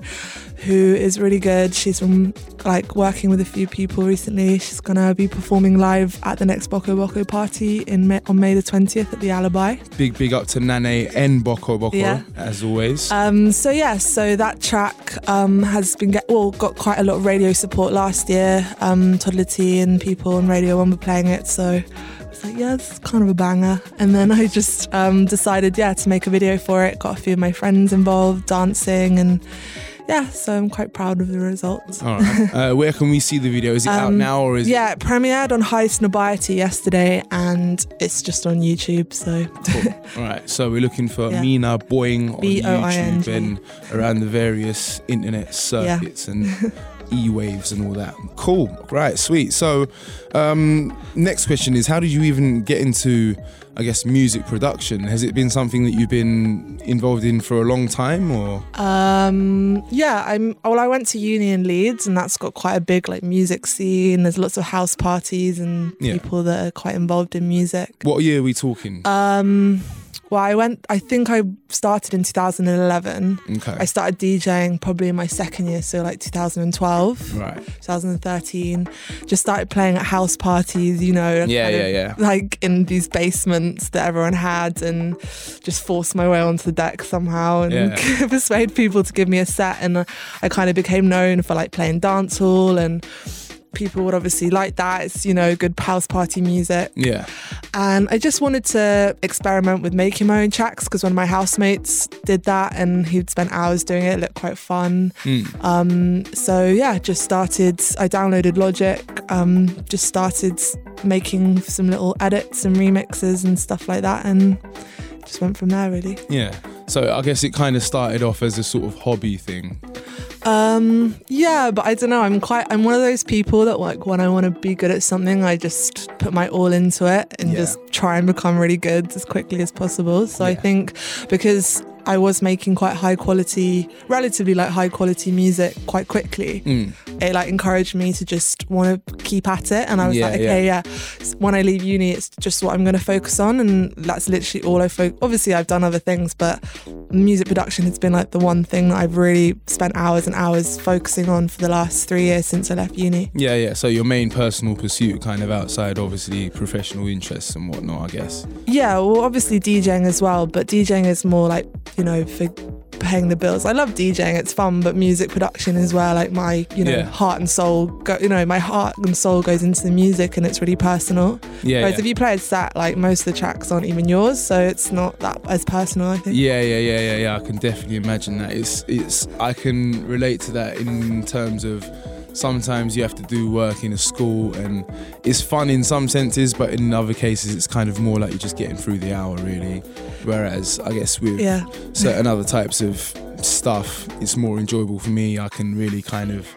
who is really good. She's from like working with a few people recently. She's gonna be performing live at the next Boko Boko party in May, on May the twentieth at the Alibi. Big big up to Nane and Boko Boko Yeah. as always. Um, so yeah, so that track um, has been get, well got quite a lot of radio support last year. Um, Toddla T and people on Radio One were playing it, so I was like, yeah, it's kind of a banger. And then I just um, decided, yeah, to make a video for it. Got a few of my friends involved, dancing, and yeah, so I'm quite proud of the results. All right. [LAUGHS] uh, where can we see the video? Is it out Um, now or is it? Yeah, premiered on Highsnobiety yesterday, and it's just on YouTube. So [LAUGHS] All right, so we're looking for Yeah. Mina Boing on B-O-I-N-G. YouTube and around the various internet circuits and [LAUGHS] e-waves and all that. Cool, right, sweet. So, um, next question is, how did you even get into, I guess, music production? Has it been something that you've been involved in for a long time, or? Um, yeah, I'm. Well, I went to uni in Leeds, and that's got quite a big like music scene. There's lots of house parties and Yeah. people that are quite involved in music. What year are we talking? Um, well, I went. I think I started in 2011. okay, I started DJing probably in my second year, so like 2012, right. 2013. Just started playing at house parties, you know. Yeah, yeah, of, yeah. Like in these basements that everyone had, and just forced my way onto the deck somehow and Yeah. [LAUGHS] persuade people to give me a set. And I kind of became known for like playing dancehall and. People would obviously like that. It's, you know, good house party music. Yeah, And I just wanted to experiment with making my own tracks because one of my housemates did that and he'd spent hours doing it. It looked quite fun. Mm. Um, so yeah, just started. I downloaded Logic. Um, just started making some little edits and remixes and stuff like that, and just went from there really. yeah. So I guess it kind of started off as a sort of hobby thing. Um, yeah, but I don't know. I'm quite. I'm one of those people that like when I want to be good at something, I just put my all into it and Yeah. just try and become really good as quickly as possible. So I think because I was making quite high quality, relatively like high quality music quite quickly, Mm. it like encouraged me to just want to keep at it. And I was Yeah, like, okay, yeah. when I leave uni, it's just what I'm going to focus on, and that's literally all I focus. Obviously, I've done other things, but music production has been like the one thing that I've really spent hours and hours focusing on for the last three years since I left uni. Yeah, yeah. So your main personal pursuit, kind of outside, obviously professional interests and whatnot, I guess. Yeah, well, obviously DJing as well, but DJing is more like you know for paying the bills. I love DJing; it's fun, but music production is where like my you know Yeah. heart and soul go. You know, my heart and soul goes into the music, and it's really personal. Yeah, Whereas yeah. if you play a set, like most of the tracks aren't even yours, so it's not that as personal. I think. Yeah, yeah, yeah, yeah, yeah. I can definitely imagine that. It's, it's. I can relate to that in terms of sometimes you have to do work in a school, and it's fun in some senses, but in other cases, it's kind of more like you're just getting through the hour, really. Whereas I guess with Yeah. certain other types of stuff, it's more enjoyable for me. I can really kind of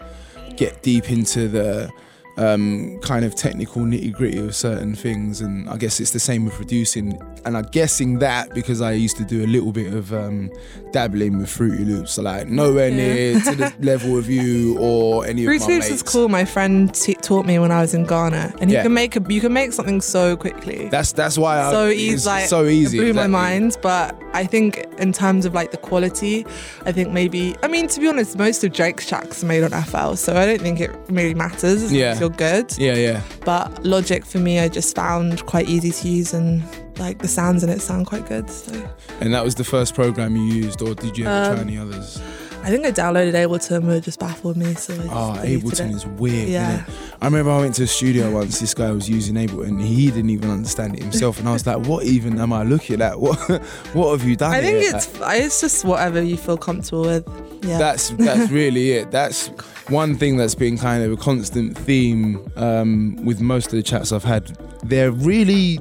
get deep into the um, kind of technical nitty gritty of certain things, and I guess it's the same with producing. And I'm guessing that because I used to do a little bit of um, dabbling with Fruity Loops, so like nowhere near to the [LAUGHS] level of you or any Fruity of my Loops mates. is cool. My friend t- taught me when I was in Ghana, and you Yeah. can make a you can make something so quickly. That's that's why I, so it's easy, like so easy. It blew my mind, but I think in terms of like the quality, I think maybe I mean to be honest, most of Drake's tracks are made on FL, so I don't think it really matters as Yeah. as you're good. Yeah, yeah. But Logic for me, I just found quite easy to use and like the sounds in it sound quite good. So And that was the first program you used, or did you ever try Um, any others? I think I downloaded Ableton, but it just baffled me. So Oh, Ableton it. is weird. Yeah. I remember I went to a studio once. This guy was using Ableton. He didn't even understand it himself, and I was like, "What even am I looking at? What, [LAUGHS] what have you done?" I think here?" it's it's just whatever you feel comfortable with. Yeah. That's that's [LAUGHS] really it. That's one thing that's been kind of a constant theme um, with most of the chats I've had. They're really,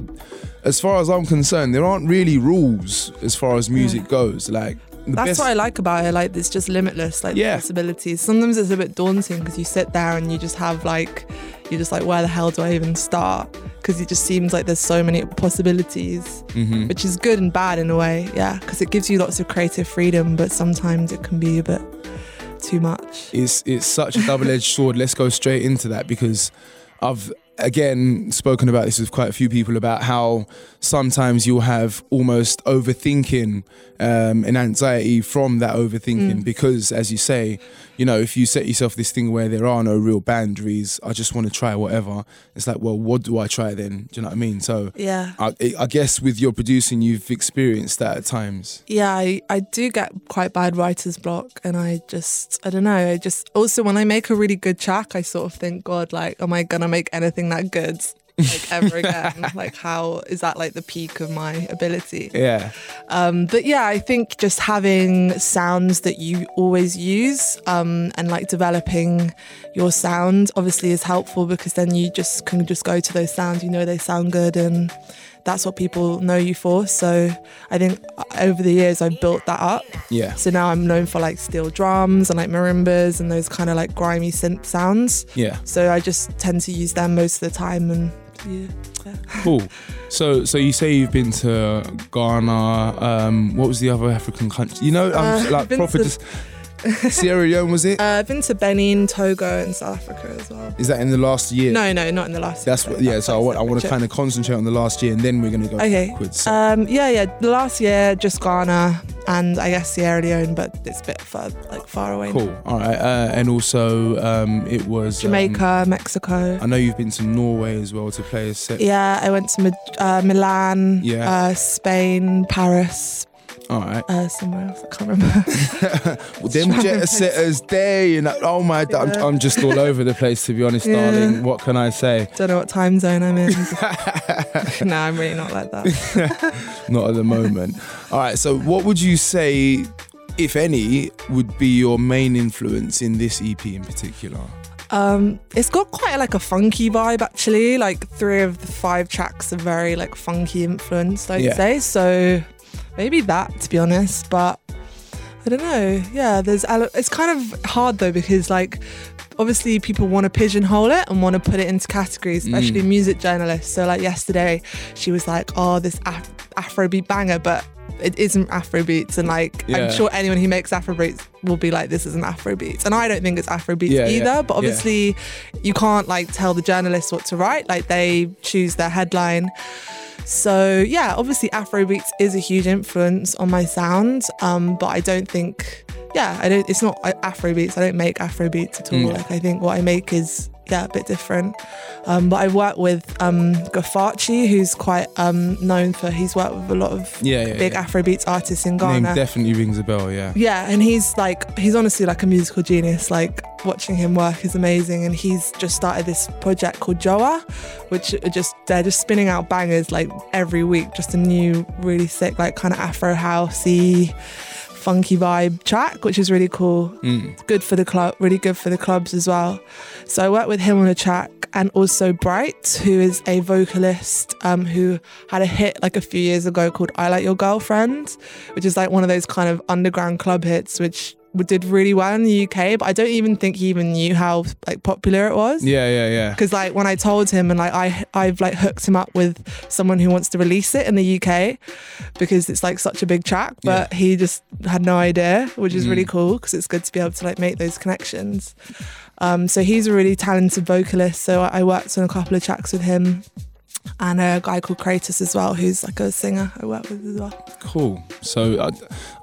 as far as I'm concerned, there aren't really rules as far as music goes. Like That's best, what I like about it. Like, it's just limitless, like Yeah. the possibilities. Sometimes it's a bit daunting because you sit there and you just have like, you're just like, where the hell do I even start? Because it just seems like there's so many possibilities, Mhm. which is good and bad in a way. Yeah, because it gives you lots of creative freedom, but sometimes it can be a bit too much. it's it's such a double-edged sword. Let's go straight into that because I've again spoken about this with quite a few people about how sometimes you'll have almost overthinking um, and anxiety from that overthinking Mm. because, as you say, you know, if you set yourself this thing where there are no real boundaries, I just want to try whatever. It's like, well, what do I try then? Do you know what I mean? So. Yeah. I, I guess with your producing, you've experienced that at times. Yeah, I, I do get quite bad writer's block and I just I don't know, I just also when I make a really good track I sort of think, God, like, am I gonna make anything that good like ever again? [LAUGHS] like how is that like the peak of my ability? Yeah. Um, but yeah, I think just having sounds that you always use um, and like developing your sound obviously is helpful because then you just can just go to those sounds, you know they sound good and that's what people know you for. So I think over the years I've built that up. Yeah. So now I'm known for like steel drums and like marimbas and those kind of like grimy synth sounds. Yeah. So I just tend to use them most of the time and yeah. yeah. Cool. [LAUGHS] So, so you say you've been to Ghana. Um, what was the other African country? You know, I'm Uh, like proper. Just, [LAUGHS] Sierra Leone was it? Uh, I've been to Benin, Togo, and South Africa as well. Is that in the last year? No, no, not in the last. That's what. Yeah. So I want. I want to kind of concentrate on the last year, and then we're gonna go Okay. backwards. So- Um, yeah, yeah. The last year, just Ghana and I guess Sierra Leone, but it's a bit far, like far away. now. cool. All right. Uh, and also, um, it was um, Jamaica, Mexico. I know you've been to Norway as well to play a set. Yeah, I went to Mad- uh, Milan, Yeah. uh, Spain, Paris, All right. uh, somewhere else. I can't remember. [LAUGHS] Well, them jet setters there, you know. Oh my, I'm, I'm just all over the place to be honest, Yeah. darling. What can I say? Don't know what time zone I'm in. [LAUGHS] [LAUGHS] no, I'm really not like that. Not at the moment. All right. So, what would you say, if any, would be your main influence in this EP in particular? Um, it's got quite like a funky vibe actually. Like three of the five tracks are very like funky influenced, I'd Yeah. say. So maybe that to be honest, but I don't know. Yeah, there's it's kind of hard though because like obviously people want to pigeonhole it and want to put it into categories, especially Mm. music journalists. So like yesterday, she was like, "Oh, this Af- Afrobeat banger," but it isn't Afrobeats, and like Yeah. I'm sure anyone who makes Afrobeats will be like, this isn't Afrobeats, and I don't think it's Afrobeats Yeah, yeah, either. But yeah. obviously, you can't like tell the journalists what to write. Like they choose their headline. So yeah, obviously Afrobeats is a huge influence on my sound, um, but I don't think, yeah, I don't. It's not uh, Afrobeats. I don't make Afrobeats at all. Mm. Like I think what I make is yeah a bit different. Um, but I work with um, Gafacci, who's quite um, known for. He's worked with a lot of Yeah, yeah, big yeah. Afrobeats artists in Ghana. Name definitely rings a bell. Yeah. Yeah, and he's like he's honestly like a musical genius. Like watching him work is amazing, and he's just started this project called Joa, which are just they're just spinning out bangers like every week, just a new really sick like kind of Afro housey, funky vibe track, which is really cool. Mm. Good for the club, really good for the clubs as well. So I worked with him on a track, and also Bright, who is a vocalist um, who had a hit like a few years ago called "I Like Your Girlfriend," which is like one of those kind of underground club hits, which did really well in the UK. But I don't even think he even knew how like popular it was. Yeah, yeah, yeah. Because like when I told him and like I I've like hooked him up with someone who wants to release it in the UK because it's like such a big track, but he just had no idea, which is really cool because it's good to be able to like make those connections. Um, so he's a really talented vocalist. So I I worked on a couple of tracks with him. And a guy called Kratos as well, who's like a singer I work with as well. Cool. So I,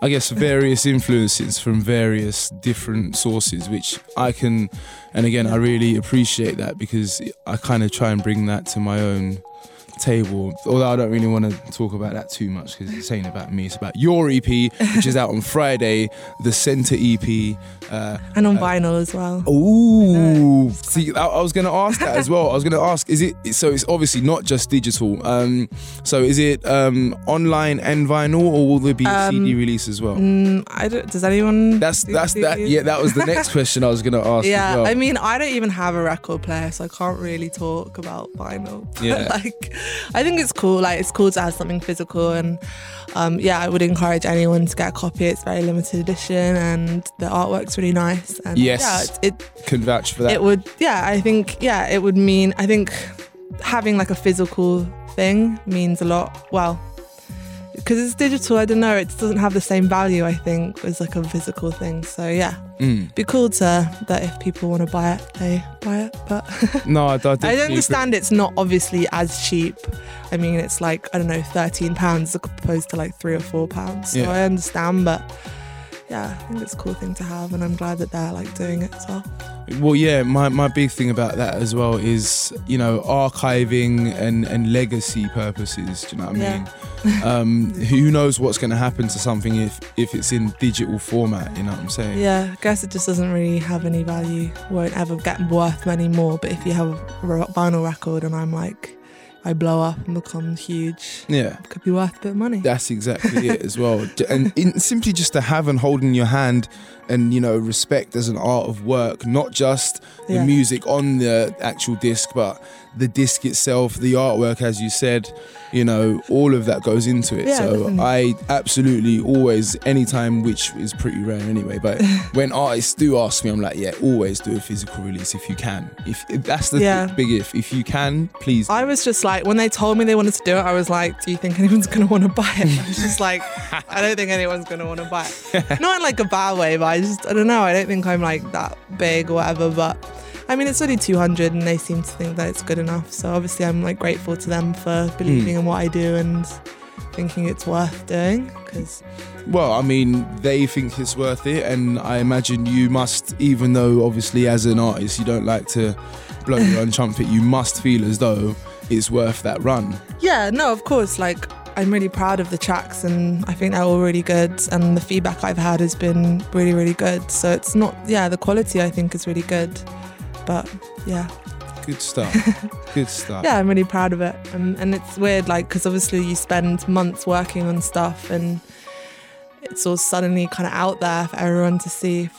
I guess various influences from various different sources, which I can, and again, I really appreciate that because I kind of try and bring that to my own table. Although I don't really want to talk about that too much because it's ain't about me. It's about your EP, which is out on Friday, the Sentah EP. Uh, And on vinyl as well. Ooh, see, I, I was going to ask that as well. I was going to ask, is it so? It's obviously not just digital. Um, so is it um, online and vinyl, or will there be a CD release as well? Mm, I don't, does anyone? That's do that's that. Yeah, that was the next [LAUGHS] question I was going to ask. Yeah, as well. I mean, I don't even have a record player, so I can't really talk about vinyl. But [LAUGHS] Yeah. like, [LAUGHS] I think it's cool. Like, it's cool to have something physical, and um, yeah, I would encourage anyone to get a copy. It's very limited edition, and the artwork's really nice. And Yes. yeah, it, it can vouch for that. it would. Yeah, I think. Yeah, it would mean. I think having like a physical thing means a lot. Well. Because it's digital, I don't know. It doesn't have the same value, I think, as like a physical thing. So yeah, Mm. be cool to that if people want to buy it, they buy it. But [LAUGHS] No, I, don't. I, I definitely understand it's not obviously as cheap. I mean, it's like I don't know, thirteen pounds as opposed to like three or four pounds. So Yeah. I understand, but yeah, I think it's a cool thing to have, and I'm glad that they're like doing it as well. Well, yeah, my, my big thing about that as well is you know archiving and and legacy purposes. Do you know what I Yeah. mean? um, [LAUGHS] who knows what's going to happen to something if if it's in digital format? You know what I'm saying? Yeah, I guess it just doesn't really have any value. Won't ever get worth many more. But if you have a vinyl record, and I'm like, I blow up and become huge, Yeah. it could be worth a bit of money. That's exactly it as well. [LAUGHS] And in, simply just to have and hold in your hand and, you know, respect as an art of work, not just the Yeah. music on the actual disc, but the disc itself, the artwork, as you said, you know, all of that goes into it. Yeah, so definitely. I absolutely always, anytime, which is pretty rare anyway, but [LAUGHS] when artists do ask me, I'm like, yeah, always do a physical release if you can. If, if that's the Yeah. big if. If you can, please. I was just like, when they told me they wanted to do it, I was like, do you think anyone's going to want to buy it? [LAUGHS] I was just like, I don't think anyone's going to want to buy it. [LAUGHS] Not in like a bad way, but I just, I don't know. I don't think I'm like that big or whatever. But I mean, it's only 200 and they seem to think that it's good enough. So obviously, I'm like grateful to them for hmm. believing in what I do and thinking it's worth doing because Well, I mean, they think it's worth it, and I imagine you must, even though obviously as an artist you don't like to blow your own [LAUGHS] trumpet, you must feel as though it's worth that run. Yeah, no, of course. Like, I'm really proud of the tracks and I think they're all really good. And the feedback I've had has been really, really good. So it's not, yeah, the quality I think is really good. But yeah, Good stuff. [LAUGHS] Good stuff. yeah, I'm really proud of it. And, and it's weird, like, because obviously you spend months working on stuff and it's all suddenly kind of out there for everyone to see.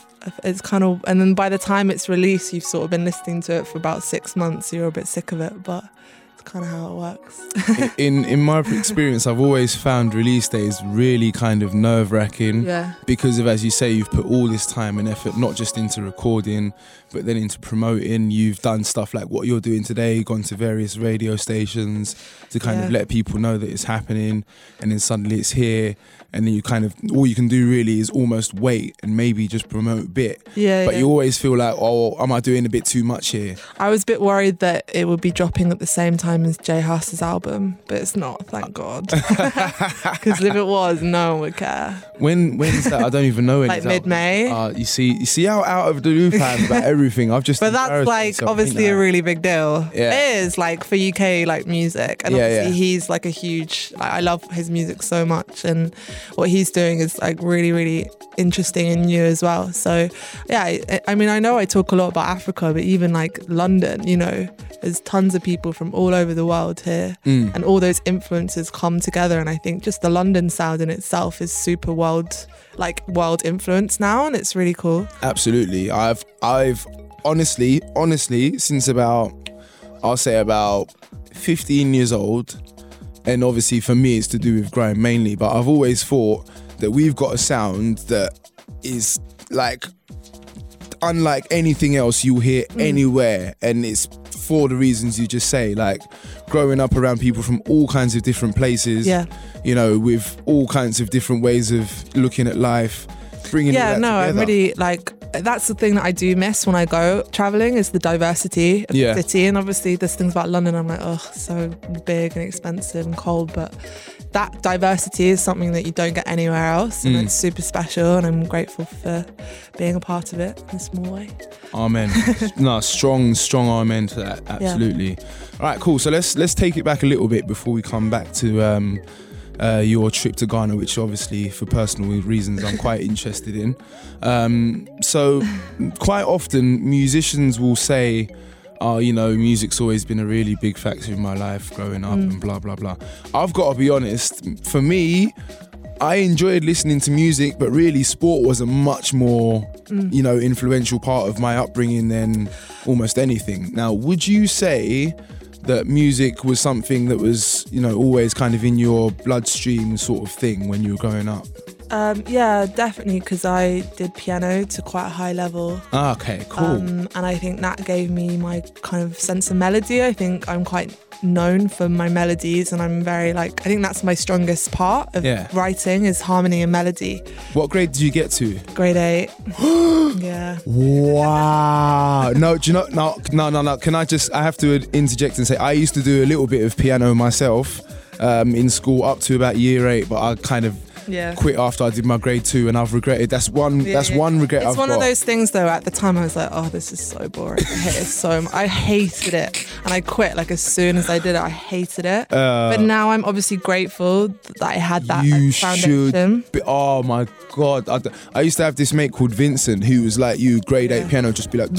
It's kind of, and then by the time it's released, you've sort of been listening to it for about six months. So you're a bit sick of it, but kind of how it works. in in my experience, I've always found release days really kind of nerve wracking. Yeah. Because of as you say, you've put all this time and effort not just into recording, but then into promoting. You've done stuff like what you're doing today, gone to various radio stations to kind Yeah. of let people know that it's happening, and then suddenly it's here, and then you kind of all you can do really is almost wait and maybe just promote a bit. Yeah, But yeah. you always feel like, oh, am I doing a bit too much here? I was a bit worried that it would be dropping at the same time as J Hus's album, but it's not, thank God. [LAUGHS] [LAUGHS] Because if it was, no one would care. When when's that? I don't even know. when [LAUGHS] Like it's out. mid-May. Uh, you see, you see how out of the loop I am about everything. I've just. But that's like myself, obviously a really big deal. Yeah. It is like for UK like music, and Yeah, obviously yeah. he's like a huge. I I love his music so much, and what he's doing is like really, really interesting and new as well. So yeah, I, I mean, I know I talk a lot about Africa, but even like London, you know, there's tons of people from all over the world here, Mm. and all those influences come together. And I think just the London sound in itself is super world, like world influence now, and it's really cool. Absolutely. I've I've honestly, honestly, since about I'll say about 15 years old, and obviously for me it's to do with grime mainly, but I've always thought that we've got a sound that is like unlike anything else you'll hear Mm. anywhere and it's for the reasons you just say like growing up around people from all kinds of different places Yeah. you know with all kinds of different ways of looking at life bringing yeah no i'm really like that's the thing that i do miss when i go traveling is the diversity of Yeah. the city and obviously there's things about london i'm like oh so big and expensive and cold but that diversity is something that you don't get anywhere else and Mm. it's super special and i'm grateful for being a part of it in a small way Amen. [LAUGHS] no, strong, strong amen to that. Absolutely. All right, cool. So let's let's take it back a little bit before we come back to um, uh, your trip to Ghana, which obviously for personal reasons I'm quite [LAUGHS] interested in. Um, so quite often musicians will say. Oh, you know, music's always been a really big factor in my life growing up and blah blah blah. I've got to be honest, for me, I enjoyed listening to music, but really sport was a much more, Mm. you know, influential part of my upbringing than almost anything. Now, would you say that music was something that was, you know, always kind of in your bloodstream sort of thing when you were growing up? um, yeah definitely because i did piano to quite a high level Ah, okay, cool. Um, and I think that gave me my kind of sense of melody. I think I'm quite known for my melodies, and I'm very like I think that's my strongest part of Yeah. writing is harmony and melody. what grade did you get to? Grade eight. [GASPS] yeah. Wow. no, do you know? No, no, no, no. Can I just? I have to interject and say I used to do a little bit of piano myself um, in school up to about year eight, but I kind of Yeah. quit after I did my grade two, and I've regretted. That's one. Yeah, that's yeah. one regret It's I've one got. of those things though. At the time, I was like, "Oh, this is so boring. I hate it so. Much. I hated it, and I quit like as soon as I did it. I hated it. Uh, but now I'm obviously grateful that I had that you like, foundation. should. Be, oh my god! I used to have this mate called Vincent who was like you, grade eight piano, just be like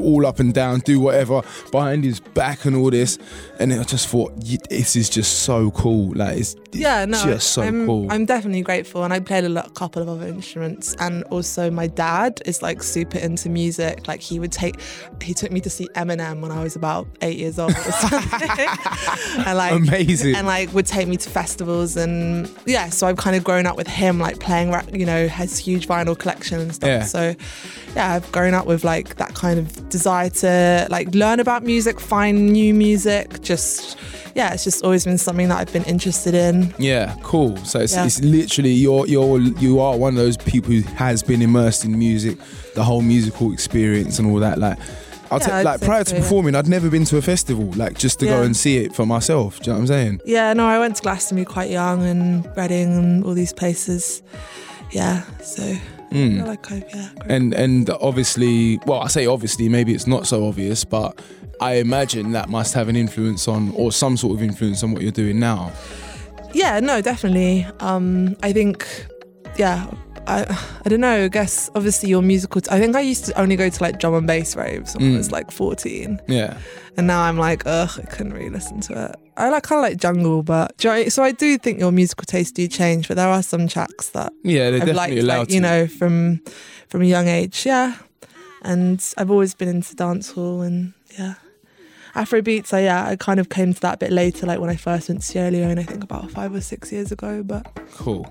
all up and down, do whatever behind his back and all this, and then I just thought this is just so cool. Like it's yeah, no, just so I'm, cool. I'm definitely grateful, and I played a lot, couple of other instruments, and also my dad is like super into music. Like he would take, he took me to see Eminem when I was about eight years old, or something. [LAUGHS] and like Amazing. and like would take me to festivals, and yeah, so I've kind of grown up with him, like playing, you know, has huge vinyl collection and stuff. Yeah. So yeah, I've grown up with like that kind of desire to like learn about music, find new music, just yeah, it's just always been something that I've been interested in. Yeah, cool. So it's, Yeah. it's literally you're you're you are one of those people who has been immersed in music, the whole musical experience and all that. Like, I'll Yeah, I'd like prior so, to yeah. performing, I'd never been to a festival, like just to go and see it for myself. Do you know what I'm saying? Yeah, no, I went to Glastonbury quite young and Reading and all these places. Yeah, so Mm. like yeah. And and obviously, well, I say obviously, maybe it's not so obvious, but I imagine that must have an influence on, or some sort of influence on what you're doing now. Yeah, no, definitely. Um, I think, yeah, I, I don't know. I guess obviously your musical. T- I think I used to only go to like drum and bass raves when I Mm. was like 14, Yeah. and now I'm like, ugh, I couldn't really listen to it. I like kind of like jungle, but do you know- so I do think your musical taste do change. But there are some tracks that Yeah, they're I've definitely liked, allowed like to. you know, from from a young age. Yeah, and I've always been into dancehall, and yeah, Afrobeats, so yeah, I kind of came to that a bit later, like when I first went to Sierra Leone, I think about five or six years ago. But Cool.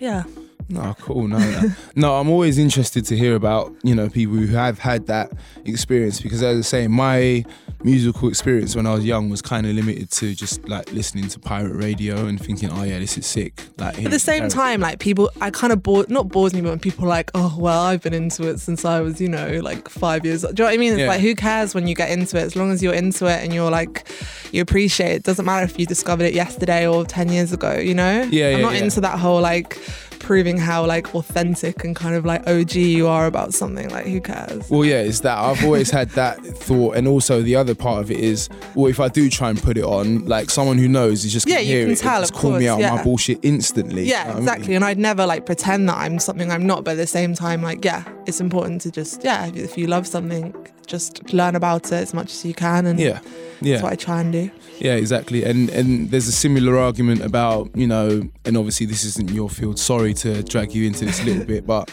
yeah, No, cool. No, no. no, I'm always interested to hear about you know people who have had that experience because, as I say, my musical experience when I was young was kind of limited to just like listening to pirate radio and thinking, oh yeah, this is sick. Like at the same time, like people, I kind of bore, not bores me, but when people are like, oh well, I've been into it since I was, you know, like five years. old." Do you know what I mean? It's Yeah. like who cares when you get into it, as long as you're into it and you're like, you appreciate it. it doesn't matter if you discovered it yesterday or ten years ago. You know? Yeah, I'm yeah, not yeah. into that whole like proving how like authentic and kind of like OG you are about something. Like who cares? Well, yeah, it's that I've always had that thought, and also the other part of it is, well, if I do try and put it on, like someone who knows is just Yeah, gonna you hear can it, tell, and just call me out on yeah. my bullshit instantly. you know Yeah, I mean? exactly. And I'd never like pretend that I'm something I'm not, but at the same time, like, yeah, it's important to just, yeah, if- if you love something, just learn about it as much as you can. And Yeah, yeah. that's what I try and do. Yeah, exactly. And and there's a similar argument about, you know, and obviously this isn't your field. Sorry to drag you into this a little bit, but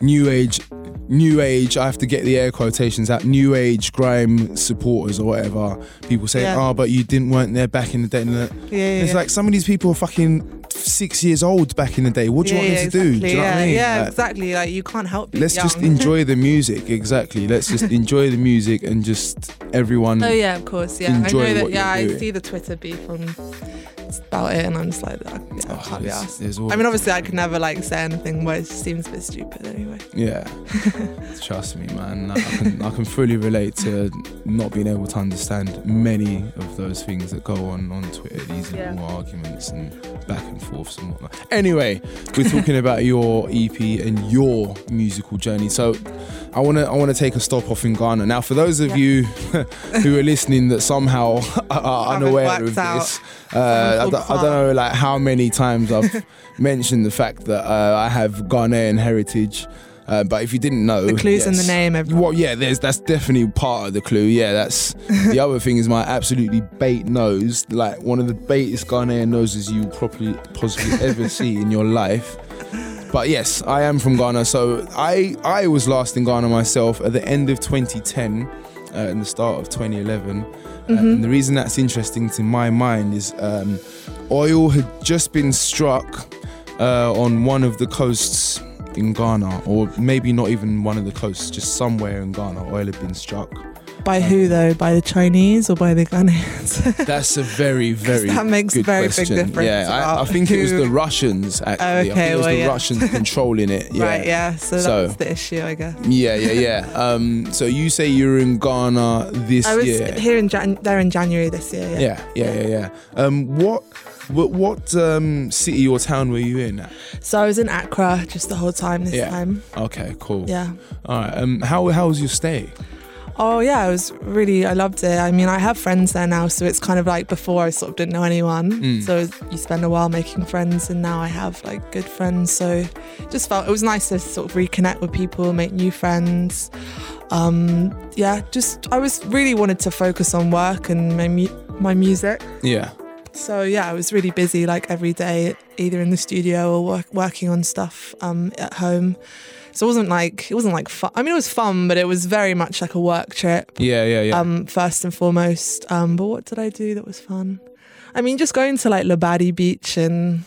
new age new age, I have to get the air quotations out, new age grime supporters or whatever. People say, Yeah. "Oh, but you didn't weren't there back in the day." And Yeah, yeah, It's yeah. like some of these people are fucking 6 years old back in the day. What do you yeah, want me to do? Do exactly. you know yeah, what I mean? yeah, Like, exactly. Like you can't help. Let's just [LAUGHS] enjoy the music. Exactly. Let's just enjoy the music and just everyone Oh yeah, of course. Yeah, I know that. Yeah, I see the Twitter beef on about it, and I'm just like, I, yeah, I Oh, can't be asked. I mean, obviously, I could never like say anything, but it just seems a bit stupid anyway. Yeah, [LAUGHS] trust me, man. I can, I can fully relate to not being able to understand many of those things that go on on Twitter. These Yeah. little arguments and back and forths and whatnot. Anyway, we're talking about your EP and your musical journey. So, I want to I want to take a stop off in Ghana. Now, for those of Yeah. you [LAUGHS] who are listening that somehow [LAUGHS] are unaware of this, uh, I, don't, don't know like how many times I've [LAUGHS] mentioned the fact that uh, I have Ghanaian heritage. Uh, but if you didn't know, The clues in the name, everyone. Well, yeah, there's that's definitely part of the clue. Yeah, that's [LAUGHS] the other thing is my absolutely bait nose, like one of the baitest Ghanaian noses you probably possibly [LAUGHS] ever see in your life. But yes, I am from Ghana, so I I was last in Ghana myself at the end of 2010 uh, and the start of 2011. Uh, Mm-hmm. and the reason that's interesting to my mind is um, oil had just been struck uh, on one of the coasts in Ghana, or maybe not even one of the coasts, just somewhere in Ghana. Oil had been struck. By who though? By the Chinese or by the Ghanaians? [LAUGHS] That's a very, very that makes good very big difference Yeah, I, I think it was the Russians. Actually, I think okay, it was well, the yeah. Russians [LAUGHS] controlling it. Yeah. Right. Yeah. So, So- that's the issue, I guess. Yeah, yeah, yeah. [LAUGHS] Um, so you say you're in Ghana this I was year? here in Jan- there in January this year. Yeah. Yeah, yeah, yeah, yeah. Um, what, what, what um, city or town were you in? At? So I was in Accra just the whole time this Yeah. time. Okay, cool. Yeah. All right. Um, how how was your stay? Oh yeah, it was really. I loved it. I mean, I have friends there now, so it's kind of like before I sort of didn't know anyone. Mm. So you spend a while making friends, and now I have like good friends. So just felt it was nice to sort of reconnect with people, make new friends. Um, yeah, just I was really wanted to focus on work and my mu- my music. Yeah. So yeah, I was really busy like every day, either in the studio or work, working on stuff um, at home. So it wasn't like it wasn't like fun. I mean, it was fun, but it was very much like a work trip. Yeah, yeah, yeah. Um, first and foremost. Um, but what did I do that was fun? I mean, just going to like Labadi Beach and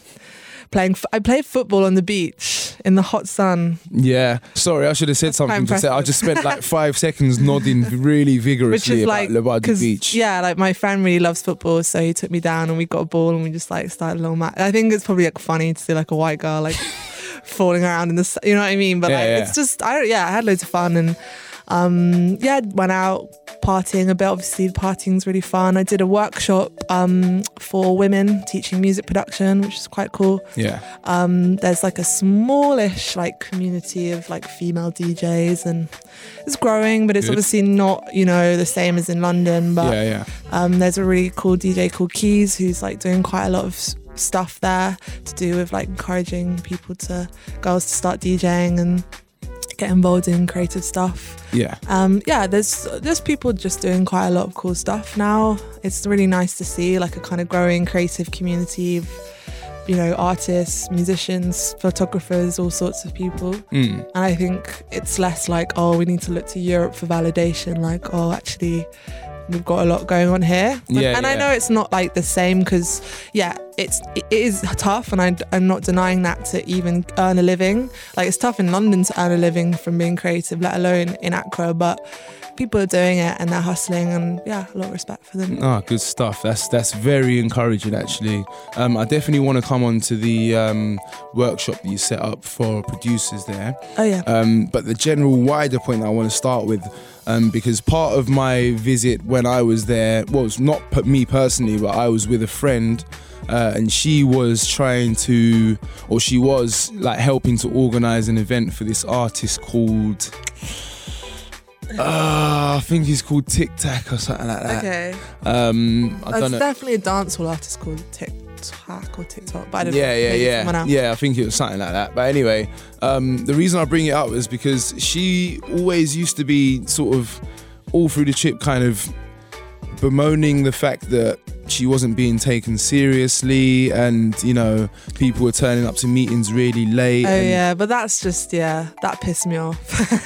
playing. F- I played football on the beach in the hot sun, yeah. Sorry, I should have said something. Just I just spent like five seconds nodding [LAUGHS] really vigorously about like Labadi Beach. Yeah, like my friend really loves football, so he took me down and we got a ball and we just like started a little match. I think it's probably like funny to see like a white girl like [LAUGHS] falling around in the, you know what I mean? But Yeah, like yeah. it's just I don't. Yeah, I had loads of fun and um yeah, went out partying a bit. Obviously, partying's really fun. I did a workshop um for women teaching music production, which is quite cool. Yeah. Um, there's like a smallish like community of like female DJs and it's growing, but it's Good. obviously not, you know, the same as in London. But yeah, yeah. um, there's a really cool DJ called Keys who's like doing quite a lot of stuff there to do with like encouraging people to girls to start DJing and get involved in creative stuff. Yeah. Um, yeah, there's there's people just doing quite a lot of cool stuff now. It's really nice to see like a kind of growing creative community of you know artists, musicians, photographers, all sorts of people. Mm. And I think it's less like oh we need to look to Europe for validation. Like oh actually we've got a lot going on here. Yeah, and I know it's not like the same because yeah, it's it is tough, and I, I'm not denying that to even earn a living. Like it's tough in London to earn a living from being creative, let alone in Accra, but. People are doing it and they're hustling, and yeah, a lot of respect for them. Ah, good stuff. That's that's very encouraging, actually. Um, I definitely want to come on to the um, workshop that you set up for producers there. Oh yeah, Um, but the general wider point I want to start with, um, because part of my visit when I was there, well, it's not me personally, but I was with a friend. Uh, and she was trying to, or she was like helping to organize an event for this artist called, uh, I think he's called Tic Tac or something like that. okay. Um, I That's don't know. definitely a dancehall artist called TikTok or TikTok, but I don't yeah, know. yeah, yeah, yeah. I think it was something like that. But anyway, um, the reason I bring it up is because she always used to be sort of all through the trip, kind of bemoaning the fact that she wasn't being taken seriously, and you know, people were turning up to meetings really late. Oh and yeah, but that's just yeah, that pissed me off.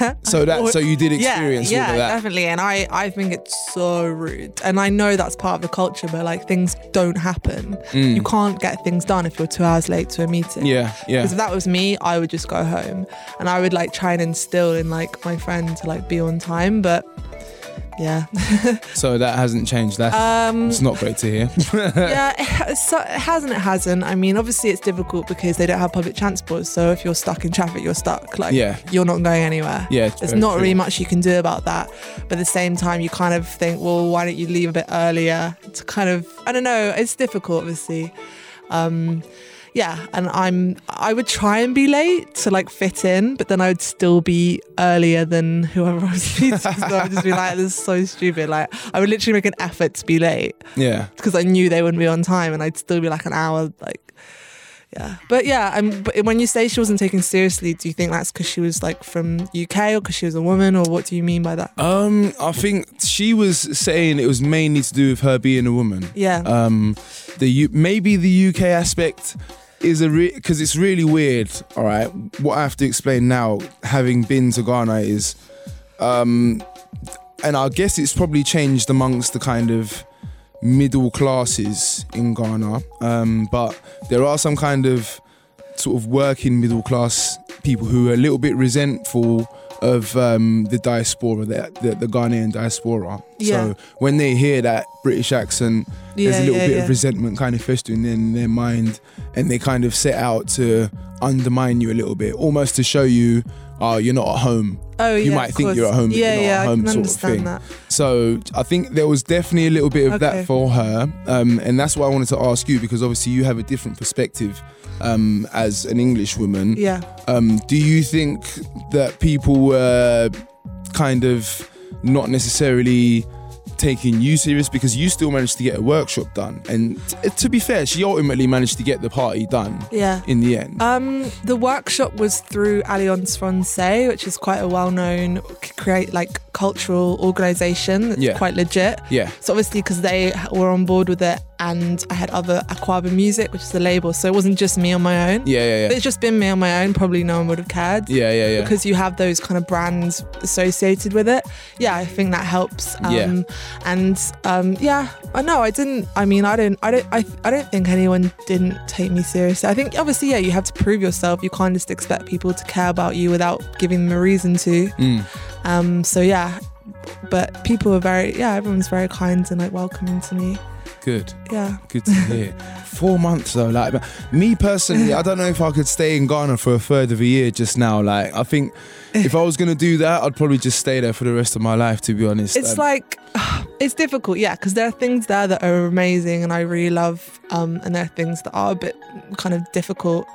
[LAUGHS] So that, so you did experience yeah, all of that. Yeah, definitely, and I I think it's so rude, and I know that's part of the culture, but like things don't happen. You can't get things done if you're two hours late to a meeting. Mm. Yeah, yeah. Because if that was me, I would just go home, and I would like try and instill in like my friend to like be on time, but yeah, [LAUGHS] So that hasn't changed. That's um, it's not great to hear. [LAUGHS] yeah, it, so- it hasn't. It hasn't. I mean, obviously, it's difficult because they don't have public transport. So if you're stuck in traffic, you're stuck. Like, Yeah. you're not going anywhere. Yeah, it's there's not true. really much you can do about that. But at the same time, you kind of think, well, why don't you leave a bit earlier to kind of? I don't know. It's difficult, obviously. Um, yeah, and I'm I would try and be late to like fit in, but then I would still be earlier than whoever I was [LAUGHS] meeting. so I would just be like, this is so stupid. Like I would literally make an effort to be late yeah. because I knew they wouldn't be on time, and I'd still be like an hour, like, yeah. But yeah, I'm. But when you say she wasn't taken seriously, do you think that's because she was like from UK or because she was a woman, or what do you mean by that? Um, I think she was saying it was mainly to do with her being a woman. Yeah. um the U- maybe the UK aspect is a because it's really weird all right? What I have to explain now having been to Ghana is um and I guess it's probably changed amongst the kind of middle classes in Ghana um but there are some kind of sort of working middle class people who are a little bit resentful of um, the diaspora, the, the, the Ghanaian diaspora. Yeah. So when they hear that British accent, there's a little yeah, bit yeah. of resentment kind of festering in their mind, and they kind of set out to undermine you a little bit, almost to show you, oh, you're not at home. oh, you yeah, might think course. you're at home, Yeah, you're not yeah, at home, I can sort of understand thing. that. So I think there was definitely a little bit of Okay. that for her, um, and that's why I wanted to ask you because obviously you have a different perspective um, as an English woman. Yeah. Um, do you think that people were kind of not necessarily taking you serious because you still managed to get a workshop done? And t- to be fair, she ultimately managed to get the party done Yeah. in the end. Um, the workshop was through Alliance Française, which is quite a well-known create like cultural organisation that's Yeah. quite legit. yeah, So obviously, because they were on board with it, and I had other Akwaaba Music, which is the label, so it wasn't just me on my own. yeah, yeah, If yeah, it's just been me on my own, probably no one would have cared. yeah, yeah, yeah. Because you have those kind of brands associated with it. Yeah, I think that helps. Um, Yeah. And um, yeah, I know I didn't. I mean, I don't. I don't. I, I don't think anyone didn't take me seriously. I think obviously, yeah, you have to prove yourself. You can't just expect people to care about you without giving them a reason to. Mm. Um, so yeah, but people were very. Yeah, everyone's very kind and like welcoming to me. Good. Yeah. Good to hear. [LAUGHS] Four months though, like me personally, I don't know if I could stay in Ghana for a third of a year just now. Like, I think [LAUGHS] if I was gonna do that, I'd probably just stay there for the rest of my life. To be honest, It's Um, like [SIGHS] it's difficult, yeah, because there are things there that are amazing and I really love, um, and there are things that are a bit kind of difficult.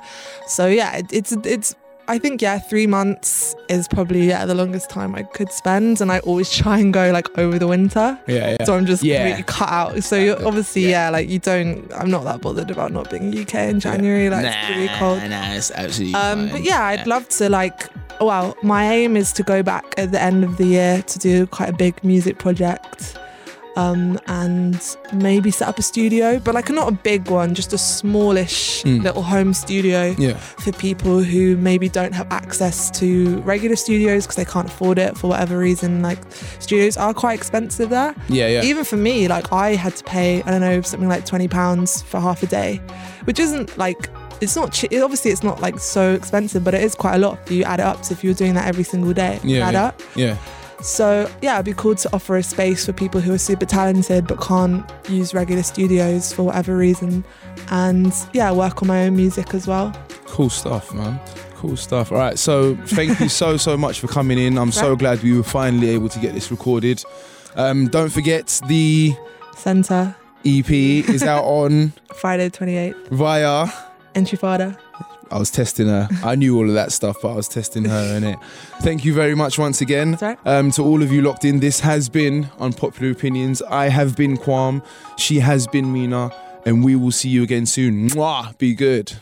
So yeah, it, it's it's. I think yeah, three months is probably yeah the longest time I could spend, and I always try and go like over the winter. yeah, yeah. So I'm just Yeah. completely cut out. So you're obviously yeah. like you don't. I'm not that bothered about not being in UK in January. Like it's really cold. Nah, it's absolutely Um, fine. but yeah, I'd love to like. Well, my aim is to go back at the end of the year to do quite a big music project. Um, and maybe set up a studio, but like not a big one, just a smallish Mm. little home studio Yeah. for people who maybe don't have access to regular studios because they can't afford it for whatever reason. Like studios are quite expensive there. Yeah, yeah. Even for me, like I had to pay, I don't know, something like twenty pounds for half a day, which isn't like it's not che- obviously it's not like so expensive, but it is quite a lot if you add it up. So if you're doing that every single day, Yeah, add yeah. up. Yeah. So yeah, it'd be cool to offer a space for people who are super talented but can't use regular studios for whatever reason, and yeah, work on my own music as well. Cool stuff, man. Cool stuff. All right, so thank you so so much for coming in. I'm so glad we were finally able to get this recorded. Um, don't forget the Sentah EP is out on [LAUGHS] Friday the twenty eighth, via. Enchufada. I was testing her. I knew all of that stuff, but I was testing her in it. Thank you very much once again. Um, to all of you locked in, this has been Unpopular Opinions. I have been Quam. She has been Mina. And we will see you again soon. Mwah. Be good.